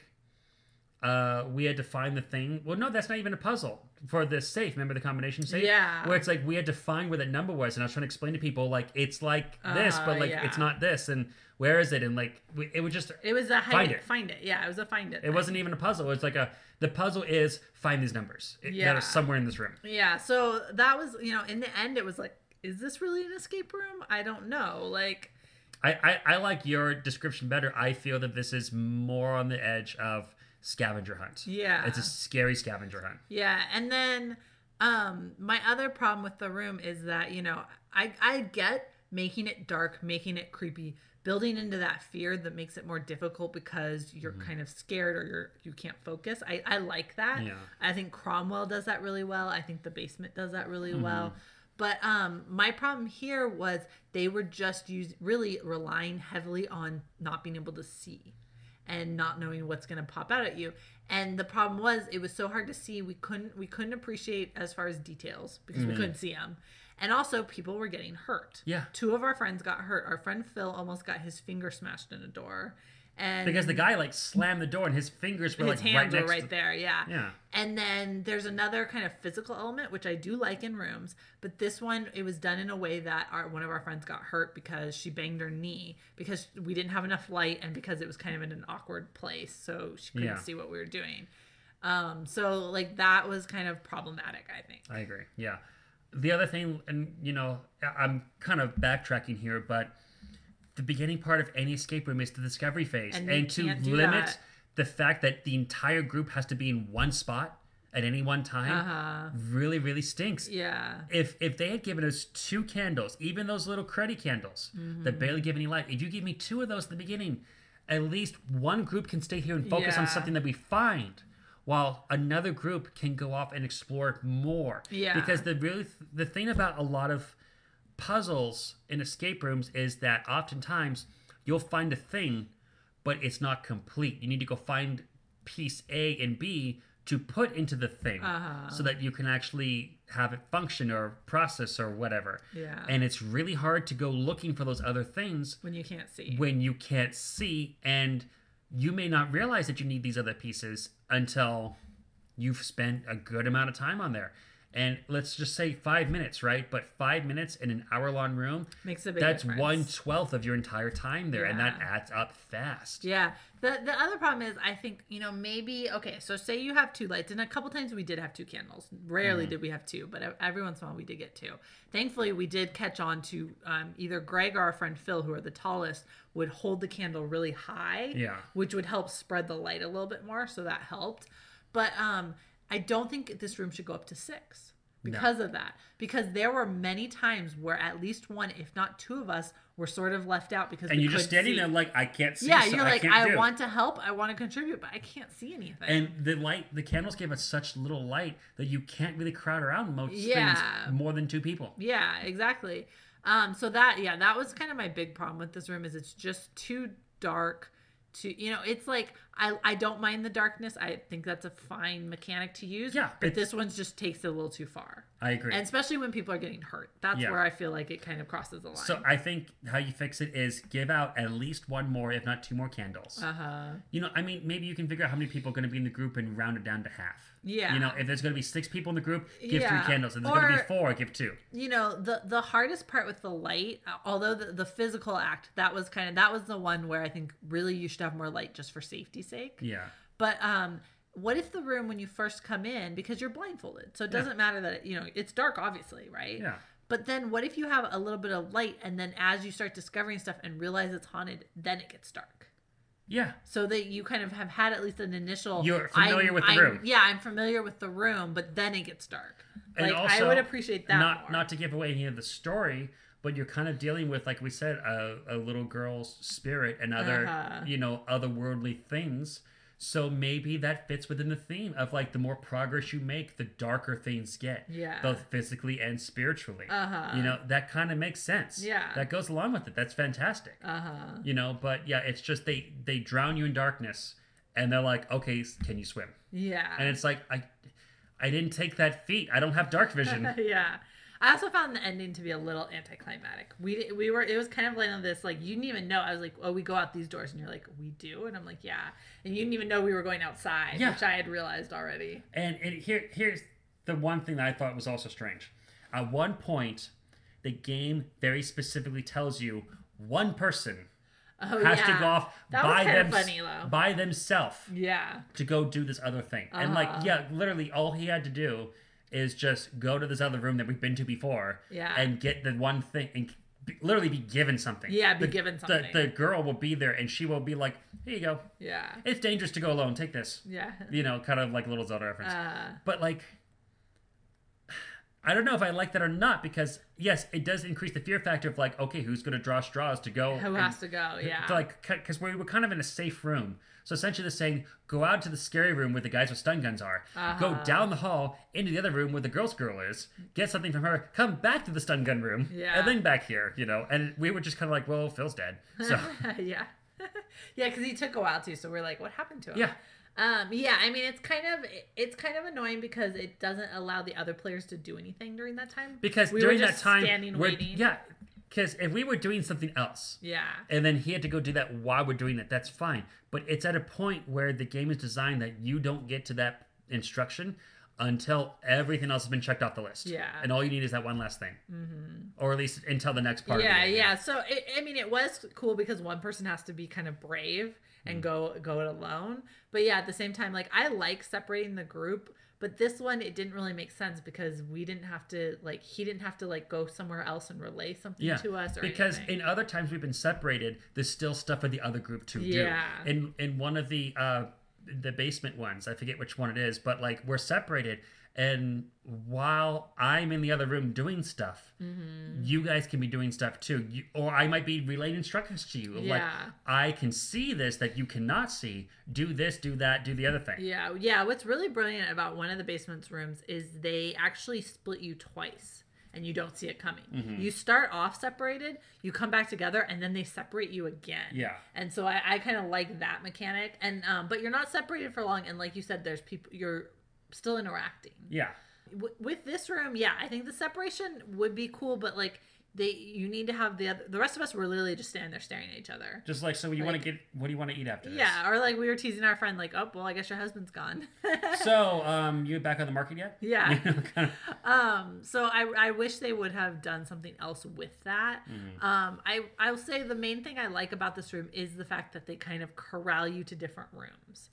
uh, we had to find the thing. Well, no, that's not even a puzzle for the safe. Remember the combination safe? Yeah. Where it's like we had to find where that number was, and I was trying to explain to people like it's like this, Uh, but like yeah. it's not this, and where is it? And like we, it was just It was a hide Find it, it. find it. Yeah, it was a find it. it wasn't even a puzzle. It was like a the puzzle is find these numbers it, that are somewhere in this room. Yeah, so that was, you know, in the end, it was like, is this really an escape room? I don't know. Like, I, I, I like your description better. I feel that this is more on the edge of scavenger hunt. Yeah. It's a scary scavenger hunt. yeah. And then um my other problem with the room is that, you know, I I get making it dark, making it creepy, building into that fear that makes it more difficult because you're kind of scared or you're you can't focus. I I like that. Yeah. I think Cromwell does that really well. I think the basement does that really Mm-hmm. well. But um, my problem here was they were just use, really relying heavily on not being able to see and not knowing what's going to pop out at you. And the problem was it was so hard to see. We couldn't we couldn't appreciate as far as details because we mm. couldn't see them. And also people were getting hurt. Yeah. Two of our friends got hurt. Our friend Phil almost got his finger smashed in a door. And Because the guy like slammed the door and his fingers were his like right were right to there, yeah. Yeah. And then there's another kind of physical element which I do like in rooms, but this one it was done in a way that our one of our friends got hurt because she banged her knee because we didn't have enough light and because it was kind of in an awkward place, so she couldn't Yeah. see what we were doing. Um, so like that was kind of problematic, I think. I agree. Yeah. The other thing, and you know, I'm kind of backtracking here, but the beginning part of any escape room is the discovery phase, And and, to limit that. the fact that the entire group has to be in one spot at any one time Uh-huh. really, really stinks. Yeah. If if they had given us two candles, even those little cruddy candles Mm-hmm. that barely give any light, if you give me two of those at the beginning, at least one group can stay here and focus on something that we find, while another group can go off and explore more. Yeah. Because the really the thing about a lot of puzzles in escape rooms is that oftentimes you'll find a thing, but it's not complete. You need to go find piece A and B to put into the thing Uh-huh. so that you can actually have it function or process or whatever. Yeah. And it's really hard to go looking for those other things When you can't see. when you can't see and you may not realize that you need these other pieces until you've spent a good amount of time on there. And let's just say five minutes, right? But five minutes in an hour long room, Makes a big that's difference. one twelfth of your entire time there, and that adds up fast. Yeah. The the other problem is I think, you know, maybe okay, so say you have two lights and a couple times we did have two candles. Rarely Mm-hmm. did we have two, but every once in a while we did get two. Thankfully we did catch on to um, either Greg or our friend Phil, who are the tallest, would hold the candle really high. Yeah. Which would help spread the light a little bit more, so that helped. But um I don't think this room should go up to six because of that. Because there were many times where at least one, if not two of us, were sort of left out because And we you're just standing see. there like I can't see. Yeah, so you're like, I, do." want to help, I want to contribute, but I can't see anything. And the light, the candles gave us such little light that you can't really crowd around most Yeah. things more than two people. yeah, exactly. Um, so that yeah, that was kind of my big problem with this room is it's just too dark. To you know, it's like I I don't mind the darkness. I think that's a fine mechanic to use. Yeah, but this one's just takes it a little too far, I agree. and especially when people are getting hurt. That's Yeah. where I feel like it kind of crosses the line. So I think how you fix it is give out at least one more, if not two more candles. uh huh. You know, I mean, maybe you can figure out how many people are going to be in the group and round it down to half. Yeah. You know, if there's going to be six people in the group, give Yeah. three candles. If there's going to be four, give two. you know the the hardest part with the light uh, although the, the physical act that was kind of that was the one where i think really you should have more light just for safety's sake Yeah. but um what if the room when you first come in because you're blindfolded so it doesn't matter that it, you know it's dark obviously right Yeah. but then what if you have a little bit of light and then as you start discovering stuff and realize it's haunted then it gets dark Yeah. so that you kind of have had at least an initial You're familiar I'm- with the I'm- room. yeah i'm familiar with the room but then it gets dark And like i would appreciate that Not more. not to give away any of the story, but you're kind of dealing with, like we said, a, a little girl's spirit and other, Uh-huh. you know, otherworldly things. So maybe that fits within the theme of like the more progress you make, the darker things get. Yeah. Both physically and spiritually. Uh-huh. You know, that kind of makes sense. Yeah. That goes along with it. That's fantastic. uh-huh You know, but yeah, it's just they they drown you in darkness and they're like, "Okay, can you swim?" Yeah. And it's like I I didn't take that feat. I don't have dark vision. yeah. I also found the ending to be a little anticlimactic. We we were it was kind of like on this like you didn't even know. I was like, oh, we go out these doors, and you're like, we do, and I'm like, yeah, and you didn't even know we were going outside, Yeah. which I had realized already. And it, here, here's the one thing that I thought was also strange. At one point, the game very specifically tells you one person Oh has yeah, to go off That by them funny, by themselves yeah, to go do this other thing. And like, Uh-huh. yeah, literally all he had to do is just go to this other room that we've been to before Yeah. and get the one thing and be, literally be given something. Yeah, be The- given the- something. The, girl will be there and she will be like, here you go. yeah, It's dangerous to go alone. Take this. yeah. You know, kind of like a little Zelda reference. Uh, But like, I don't know if I like that or not because yes, it does increase the fear factor of like, okay, who's going to draw straws to go? who and- has to go? Yeah, to like, because we were kind of in a safe room. So essentially, they're saying go out to the scary room where the guys with stun guns are. Go Uh-huh. down the hall into the other room where the girl's girl is. Get something from her. Come back to the stun gun room. Yeah. And then back here. You know. And we were just kind of like, well, Phil's dead. So yeah, yeah, because he took a while too. So we're like, what happened to him? yeah. Um, yeah, I mean, it's kind of it's kind of annoying because it doesn't allow the other players to do anything during that time. Because we during that time, standing we're, waiting. yeah. Because if we were doing something else, Yeah, and then he had to go do that while we're doing it. That's fine. But it's at a point where the game is designed that you don't get to that instruction until everything else has been checked off the list. Yeah. And all you need is that one last thing. Mm-hmm. Or at least until the next part. yeah, yeah. So it, I mean, it was cool because one person has to be kind of brave Mm. and go go it alone. But yeah, at the same time, like I like separating the group. But this one, it didn't really make sense because we didn't have to like he didn't have to like go somewhere else and relay something Yeah, to us or because anything. in other times we've been separated, there's still stuff for the other group to Yeah. do. In in one of the uh the basement ones, I forget which one it is, but like we're separated, and while I'm in the other room doing stuff, Mm-hmm. you guys can be doing stuff too. You, or I might be relaying instructions to you. of Like Yeah. I can see this that you cannot see. Do this, do that, do the other thing. Yeah, yeah. What's really brilliant about one of the basement's rooms is they actually split you twice and you don't see it coming. Mm-hmm. You start off separated, you come back together, and then they separate you again. Yeah. And so I, I kind of like that mechanic. And um, but you're not separated for long, and like you said, there's people you're still interacting. Yeah. W- with this room, yeah, I think the separation would be cool, but like they you need to have the other the rest of us were literally just standing there staring at each other. Just like so, you want to get what do you want to eat after this? Yeah, or like we were teasing our friend, like, oh, well, I guess your husband's gone. So, um, you back on the market yet? Yeah. Kind of- Um, so I, I wish they would have done something else with that. Mm-hmm. Um, I I'll say the main thing I like about this room is the fact that they kind of corral you to different rooms.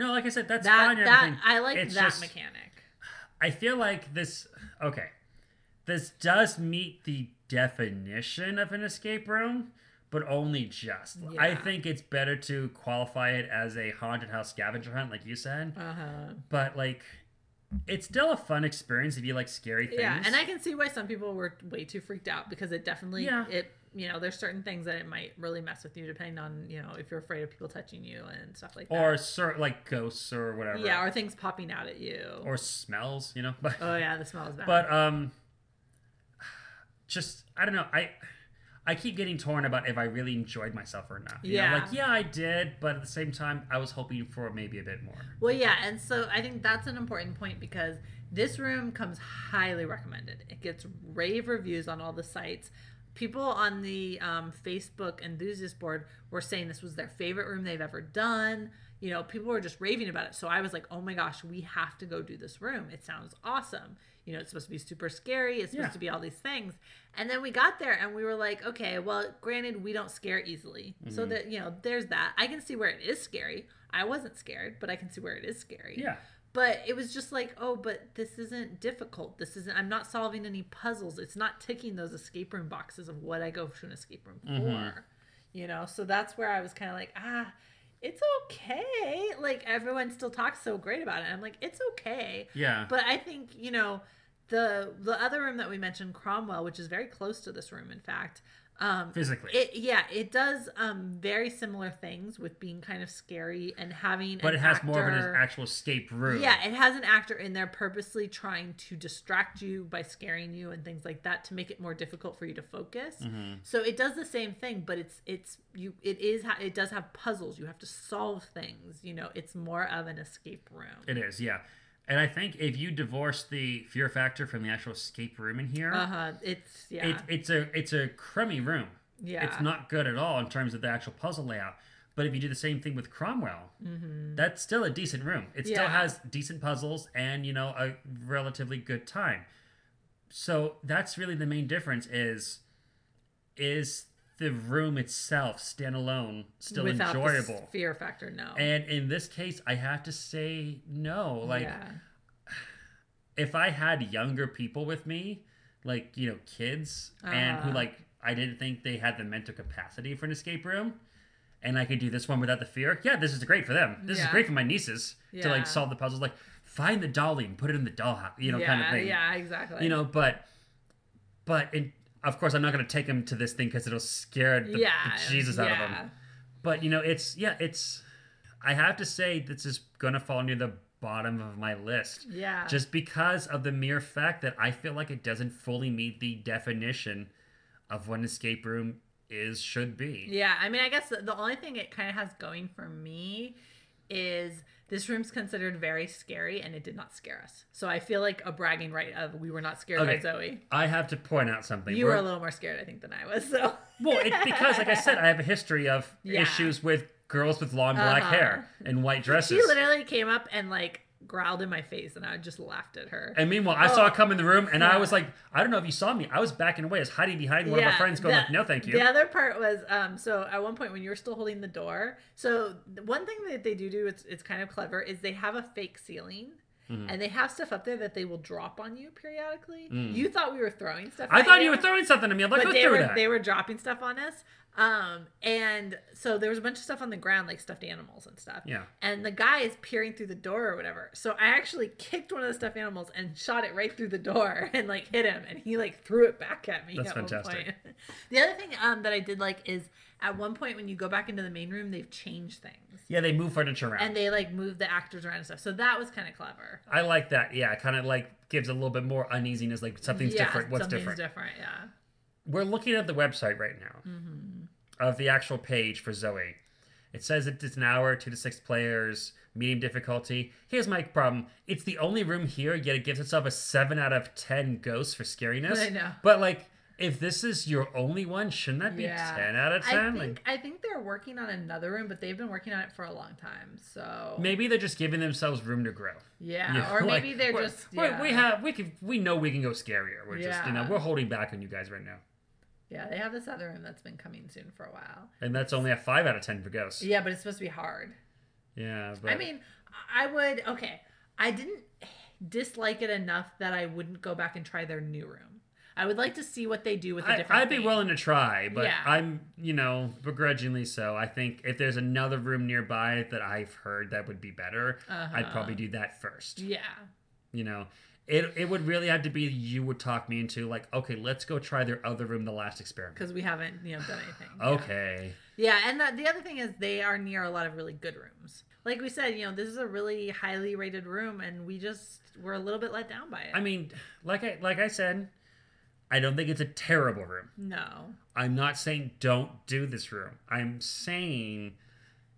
No, like I said, that's That fine. that. I like It's that just- mechanic. I feel like this. Okay, this does meet the definition of an escape room, but only just. I think it's better to qualify it as a haunted house scavenger hunt, like you said. Uh huh. But like, it's still a fun experience if you like scary things. Yeah, and I can see why some people were way too freaked out because it definitely Yeah. it you know there's certain things that it might really mess with you depending on you know if you're afraid of people touching you and stuff like that. or sort like ghosts or whatever. yeah, or things popping out at you. or smells, you know. But oh yeah, the smells bad. but um, just I don't know. I I keep getting torn about if I really enjoyed myself or not. You know, Yeah. like yeah, I did, but at the same time, I was hoping for maybe a bit more. Well, yeah, and so I think that's an important point because this room comes highly recommended. It gets rave reviews on all the sites. People on the um, Facebook enthusiast board were saying this was their favorite room they've ever done. You know, people were just raving about it. So I was like, oh my gosh, we have to go do this room. It sounds awesome. You know, it's supposed to be super scary. It's supposed Yeah. to be all these things. And then we got there and we were like, okay, well, granted, we don't scare easily. So that, you know, there's that. I can see where it is scary. I wasn't scared, but I can see where it is scary. Yeah, But it was just like, oh, but this isn't difficult. This isn't, I'm not solving any puzzles. It's not ticking those escape room boxes of what I go to an escape room for. Mhm. You know, so that's where I was kind of like, ah, it's okay. Like everyone still talks so great about it. I'm like, it's okay. yeah, But I think, you know, the the other room that we mentioned, Cromwell, which is very close to this room, in fact, um, physically. it yeah, it does um very similar things with being kind of scary and having but it has more of an actual escape room. yeah, it has an actor in there purposely trying to distract you by scaring you and things like that to make it more difficult for you to focus. Mm-hmm. So it does the same thing, but it's it's you it is it does have puzzles. You have to solve things. You know, it's more of an escape room. It is, yeah. And I think if you divorce the fear factor from the actual escape room in here, Uh huh. It's yeah. it, it's a it's a crummy room. yeah. It's not good at all in terms of the actual puzzle layout. But if you do the same thing with Cromwell, that's still a decent room. It still Mm-hmm. Has decent puzzles and you know a relatively good time. So that's really the main difference is is the room itself standalone still Without the enjoyable. fear factor. No. And in this case, I have to say no. Like yeah. if I had younger people with me, like you know, kids, and who Uh-huh. like I didn't think they had the mental capacity for an escape room, and I could do this one without the fear. Yeah, this is great for them. This is great for my nieces to like solve the puzzles. Like find the dolly and put it in the dollhouse, you know, yeah, kind of thing. Yeah. Exactly. You know, but but in, of course, I'm not going to take him to this thing because it'll scare the, yeah. the Jesus out of him. But you know, it's yeah, it's. I have to say this is gonna fall near the bottom of my list, Yeah. just because of the mere fact that I feel like it doesn't fully meet the definition of what an escape room is should be. Yeah, I mean, I guess the, the only thing it kind of has going for me is this room's considered very scary and it did not scare us. So I feel like a bragging right of we were not scared Okay. by Zoe. I have to point out something. You We're- were a little more scared, I think, than I was. So well, it's because, like I said, I have a history of Yeah. issues with girls with long black Uh-huh. hair and white dresses. she literally came up and like growled in my face, and I just laughed at her. And meanwhile, I saw Oh. it come in the room, and I was like, I don't know if you saw me. I was backing away. I was hiding behind one of my friends, going, the- like, "No, thank you." The other part was, um, so at one point when you were still holding the door, so the one thing that they do do, it's it's kind of clever, is they have a fake ceiling. Mhm. And they have stuff up there that they will drop on you periodically. Mm. You thought we were throwing stuff. I thought you were throwing something at me. I'm like, but they through were that. they were dropping stuff on us. Um, and so there was a bunch of stuff on the ground, like stuffed animals and stuff. Yeah. And the guy is peering through the door or whatever. So I actually kicked one of the stuffed animals and shot it right through the door and like hit him, and he like threw it back at me. That's at one fantastic. point. the other thing um that I did like is at one point when you go back into the main room, they've changed things. Yeah, they move furniture around. And they like move the actors around and stuff. So that was kind of clever. I like that. Yeah, kind of like gives a little bit more uneasiness. Like something's yeah, different. What's something's different? different, yeah. We're looking at the website right now Mm-hmm. of the actual page for Zoe. It says it's an hour, two to six players, medium difficulty. Here's my problem: it's the only room here, yet it gives itself a seven out of ten ghosts for scariness. I know. But like, if this is your only one, shouldn't that be Yeah. ten out of I ten? think Like, I think they're working on another room, but they've been working on it for a long time. So maybe they're just giving themselves room to grow. yeah, Yeah, or like, maybe they're we're- just we're- yeah. we have we can we know we can go scarier. We're just you know we're holding back on you guys right now, yeah they have this other room that's been coming soon for a while. and that's only a five out of ten for ghosts. Yeah, but it's supposed to be hard. Yeah, but I mean, I would okay. I didn't dislike it enough that I wouldn't go back and try their new room. I would like to see what they do with a I, different. I'd be willing to try, but Yeah. I'm you know begrudgingly so. I think if there's another room nearby that I've heard that would be better, I'd Uh-huh. probably do that first. Yeah, You know. It, it would really have to be you would talk me into like okay let's go try their other room the last experiment because we haven't you know done anything. Yeah. okay Yeah, and the, the other thing is they are near a lot of really good rooms. Like we said, you know, this is a really highly rated room, and we just were a little bit let down by it. I mean like I like I said I don't think it's a terrible room no, I'm not saying don't do this room. I'm saying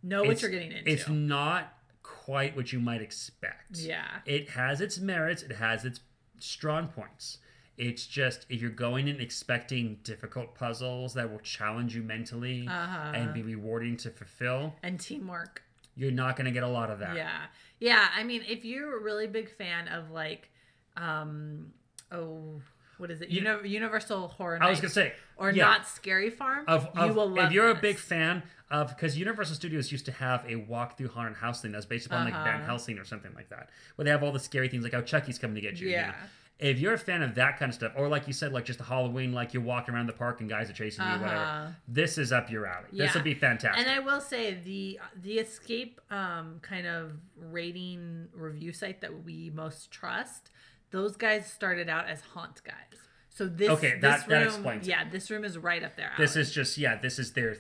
know what you're getting into. It's not quite what you might expect. yeah, It has its merits, it has its strong points. It's just if you're going in expecting difficult puzzles that will challenge you mentally uh-huh. and be rewarding to fulfill, and teamwork. you're not going to get a lot of that. Yeah, yeah. I mean, if you're a really big fan of like, um, oh, what is it? You- Uni- Universal Horror I was going to say or yeah. not Scary Farm. of, you will love if you're a big fan of because Universal Studios used to have a walk through haunted house thing that's based upon like Van Uh-huh. Helsing or something like that, where they have all the scary things like how Chucky's coming to get you. you know? yeah, if you're a fan of that kind of stuff, or like you said, like just a Halloween, like you're walking around the park and guys are chasing you, whatever, Uh-huh. this is up your alley. This would be fantastic. And I will say the the escape um, kind of rating review site that we most trust, those guys started out as haunt guys. So this Okay, this that- that room, explains it. yeah, this room is right up there. this is just yeah, this is their,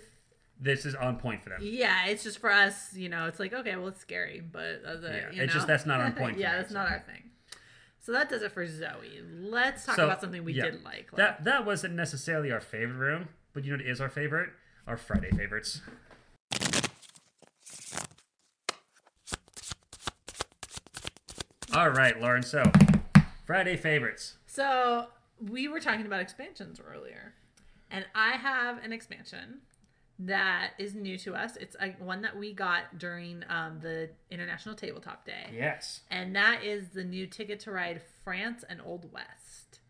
this is on point for them. yeah, it's just for us, you know. It's like okay, well, it's scary, but uh, the, Yeah, it's know. just that's not on point yeah, that's so. not our thing. So that does it for Zoe. Let's talk So, about something we yeah, did like. like That that wasn't necessarily our favorite room, but you know what is our favorite? Our Friday favorites. All right, Lauren. So, Friday favorites. So we were talking about expansions earlier, and I have an expansion that is new to us. It's a, one that we got during um, the International Tabletop Day, Yes. and that is the new Ticket to Ride France and Old West.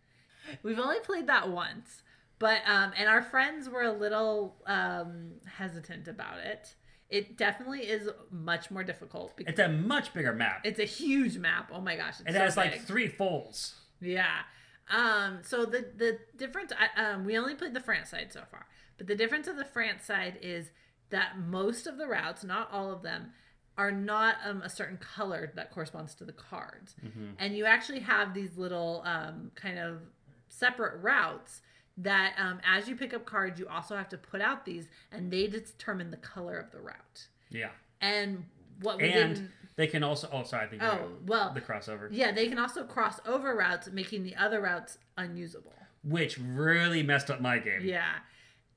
We've only played that once, but um, and our friends were a little um, hesitant about it. It definitely is much more difficult because It's a much bigger map. it's a huge map. Oh my gosh, it's It so has big. like three folds. Yeah. Um, so the the difference I- um, we only played the France side so far, but the difference of the France side is that most of the routes, not all of them, are not um, a certain color that corresponds to the cards, and you actually have these little um, kind of separate routes that um, as you pick up cards, you also have to put out these, and they determine the color of the route. Yeah. And what we And didn't they can also. Oh, sorry. I think. Oh, well, the crossover, yeah, they can also cross over routes, making the other routes unusable. which really messed up my game. Yeah.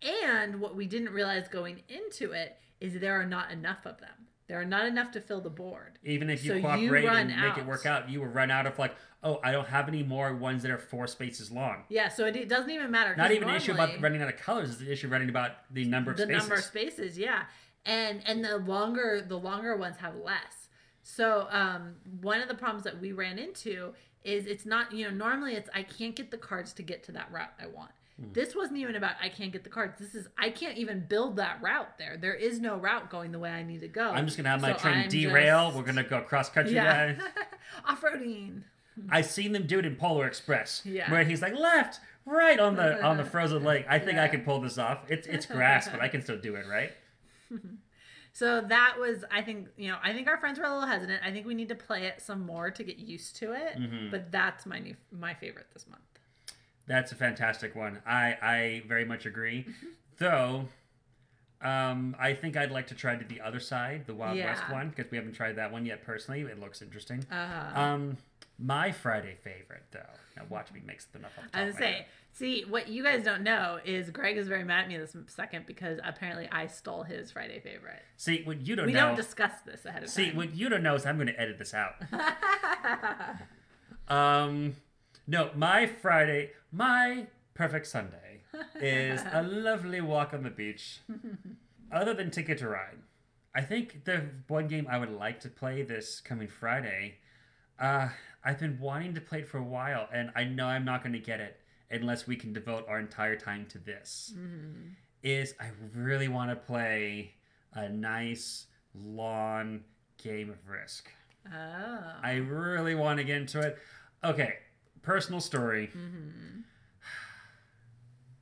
And what we didn't realize going into it is there are not enough of them. There are not enough to fill the board. Even if you So cooperate run and make it work out, you will run out of like, oh, I don't have any more ones that are four spaces long. Yeah, so it, it doesn't even matter. Not even an issue about running out of colors. It's an issue running about the number of spaces. the spaces. number of spaces yeah and and the longer the longer ones have less so um one of the problems that we ran into is it's not you know normally it's i can't get the cards to get to that route i want This wasn't even about i can't get the cards this is i can't even build that route there there is no route going the way i need to go I'm just gonna have my So train I'm derail. just- We're gonna go cross country, yeah guys. off-roading I've seen them do it in Polar Express, Yeah. where he's like left, right on the on the frozen lake. I think I can pull this off. It's it's grass, but I can still do it, right? So that was, I think, you know, I think our friends were a little hesitant. I think we need to play it some more to get used to it. Mm-hmm. But that's my new, my favorite this month. That's a fantastic one. I I very much agree. Mm-hmm. Though, um, I think I'd like to try to the other side, the Wild West one, because we haven't tried that one yet. Personally, it looks interesting. Uh, Um, my Friday favorite, though. Now watch me mix something up. The I was say, see, what you guys don't know is Greg is very mad at me this second because apparently I stole his Friday favorite. See, what you don't We know. don't discuss this ahead of See, time. See what you don't know is I'm going to edit this out. um, no, my Friday, my perfect Sunday is a lovely walk on the beach. Other than Ticket to Ride, I think the one game I would like to play this coming Friday. Uh, I've been wanting to play it for a while, and I know I'm not going to get it unless we can devote our entire time to this. Is I really want to play a nice lawn game of Risk. oh. I really want to get into it. Okay, personal story.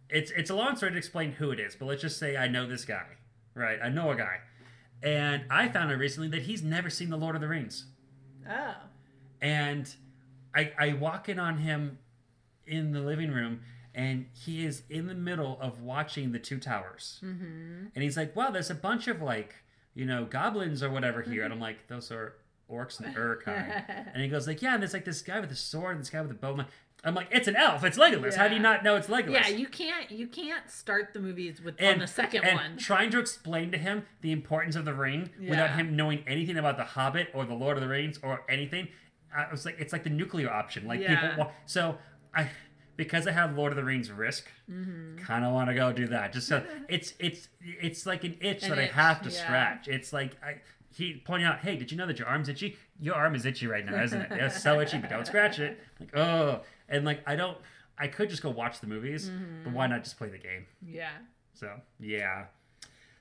It's it's a long story to explain who it is, but let's just say I know this guy, right? I know a guy, and I found out recently that he's never seen the Lord of the Rings, oh. and I I walk in on him in the living room. And he is in the middle of watching the Two Towers, Mm-hmm. and he's like, "Wow, there's a bunch of like, you know, goblins or whatever here." And I'm like, "Those are orcs and Uruk-hai." and he goes like, "Yeah, and there's like this guy with a sword and this guy with a bow." I'm like, "It's an elf. It's Legolas. How do you not know it's Legolas?" Yeah, you can't you can't start the movies with and on the second and one. trying to explain to him the importance of the ring without him knowing anything about the Hobbit or the Lord of the Rings or anything. I was like, it's like the nuclear option. Like Yeah. people, so I because I have Lord of the Rings Risk, Mm-hmm. kind of want to go do that. Just so it's it's it's like an itch An that I have to yeah. scratch. It's like I. He pointing out, "Hey, did you know that your arm's itchy? Your arm is itchy right now, isn't it? It's so itchy, but don't scratch it." Like, oh, and like I don't, I could just go watch the movies, Mm-hmm. but why not just play the game? yeah. So yeah.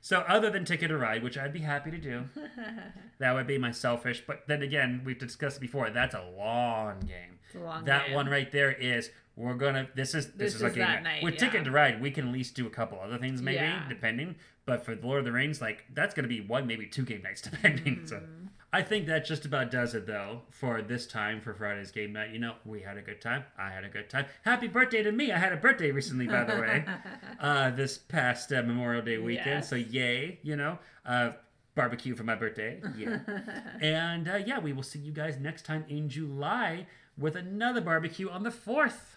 So other than Ticket to Ride, which I'd be happy to do, that would be my selfish. But then again, we've discussed before. That's a long game. It's a long that game. one right there is we're gonna. This is this, This is a game night, with yeah. Ticket to Ride. We can at least do a couple other things, maybe Yeah. depending. But for the Lord of the Rings, like that's gonna be one, maybe two game nights, depending. So. Mm-hmm. I think that just about does it though for this time for Friday's game night. You know, we had a good time. I had a good time. Happy birthday to me! I had a birthday recently, by the way, uh, this past uh, Memorial Day weekend. Yes. So yay! You know, uh, barbecue for my birthday. Yeah, and uh, yeah, we will see you guys next time in July with another barbecue on the fourth.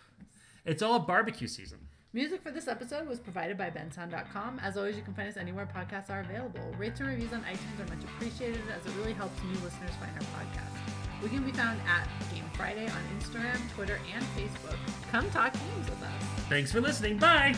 It's all barbecue season. Music for this episode was provided by bensound.com. As always, you can find us anywhere podcasts are available. Rates and reviews on iTunes are much appreciated as it really helps new listeners find our podcast. We can be found at Game Friday on Instagram, Twitter, and Facebook. Come talk games with us. Thanks for listening. Bye.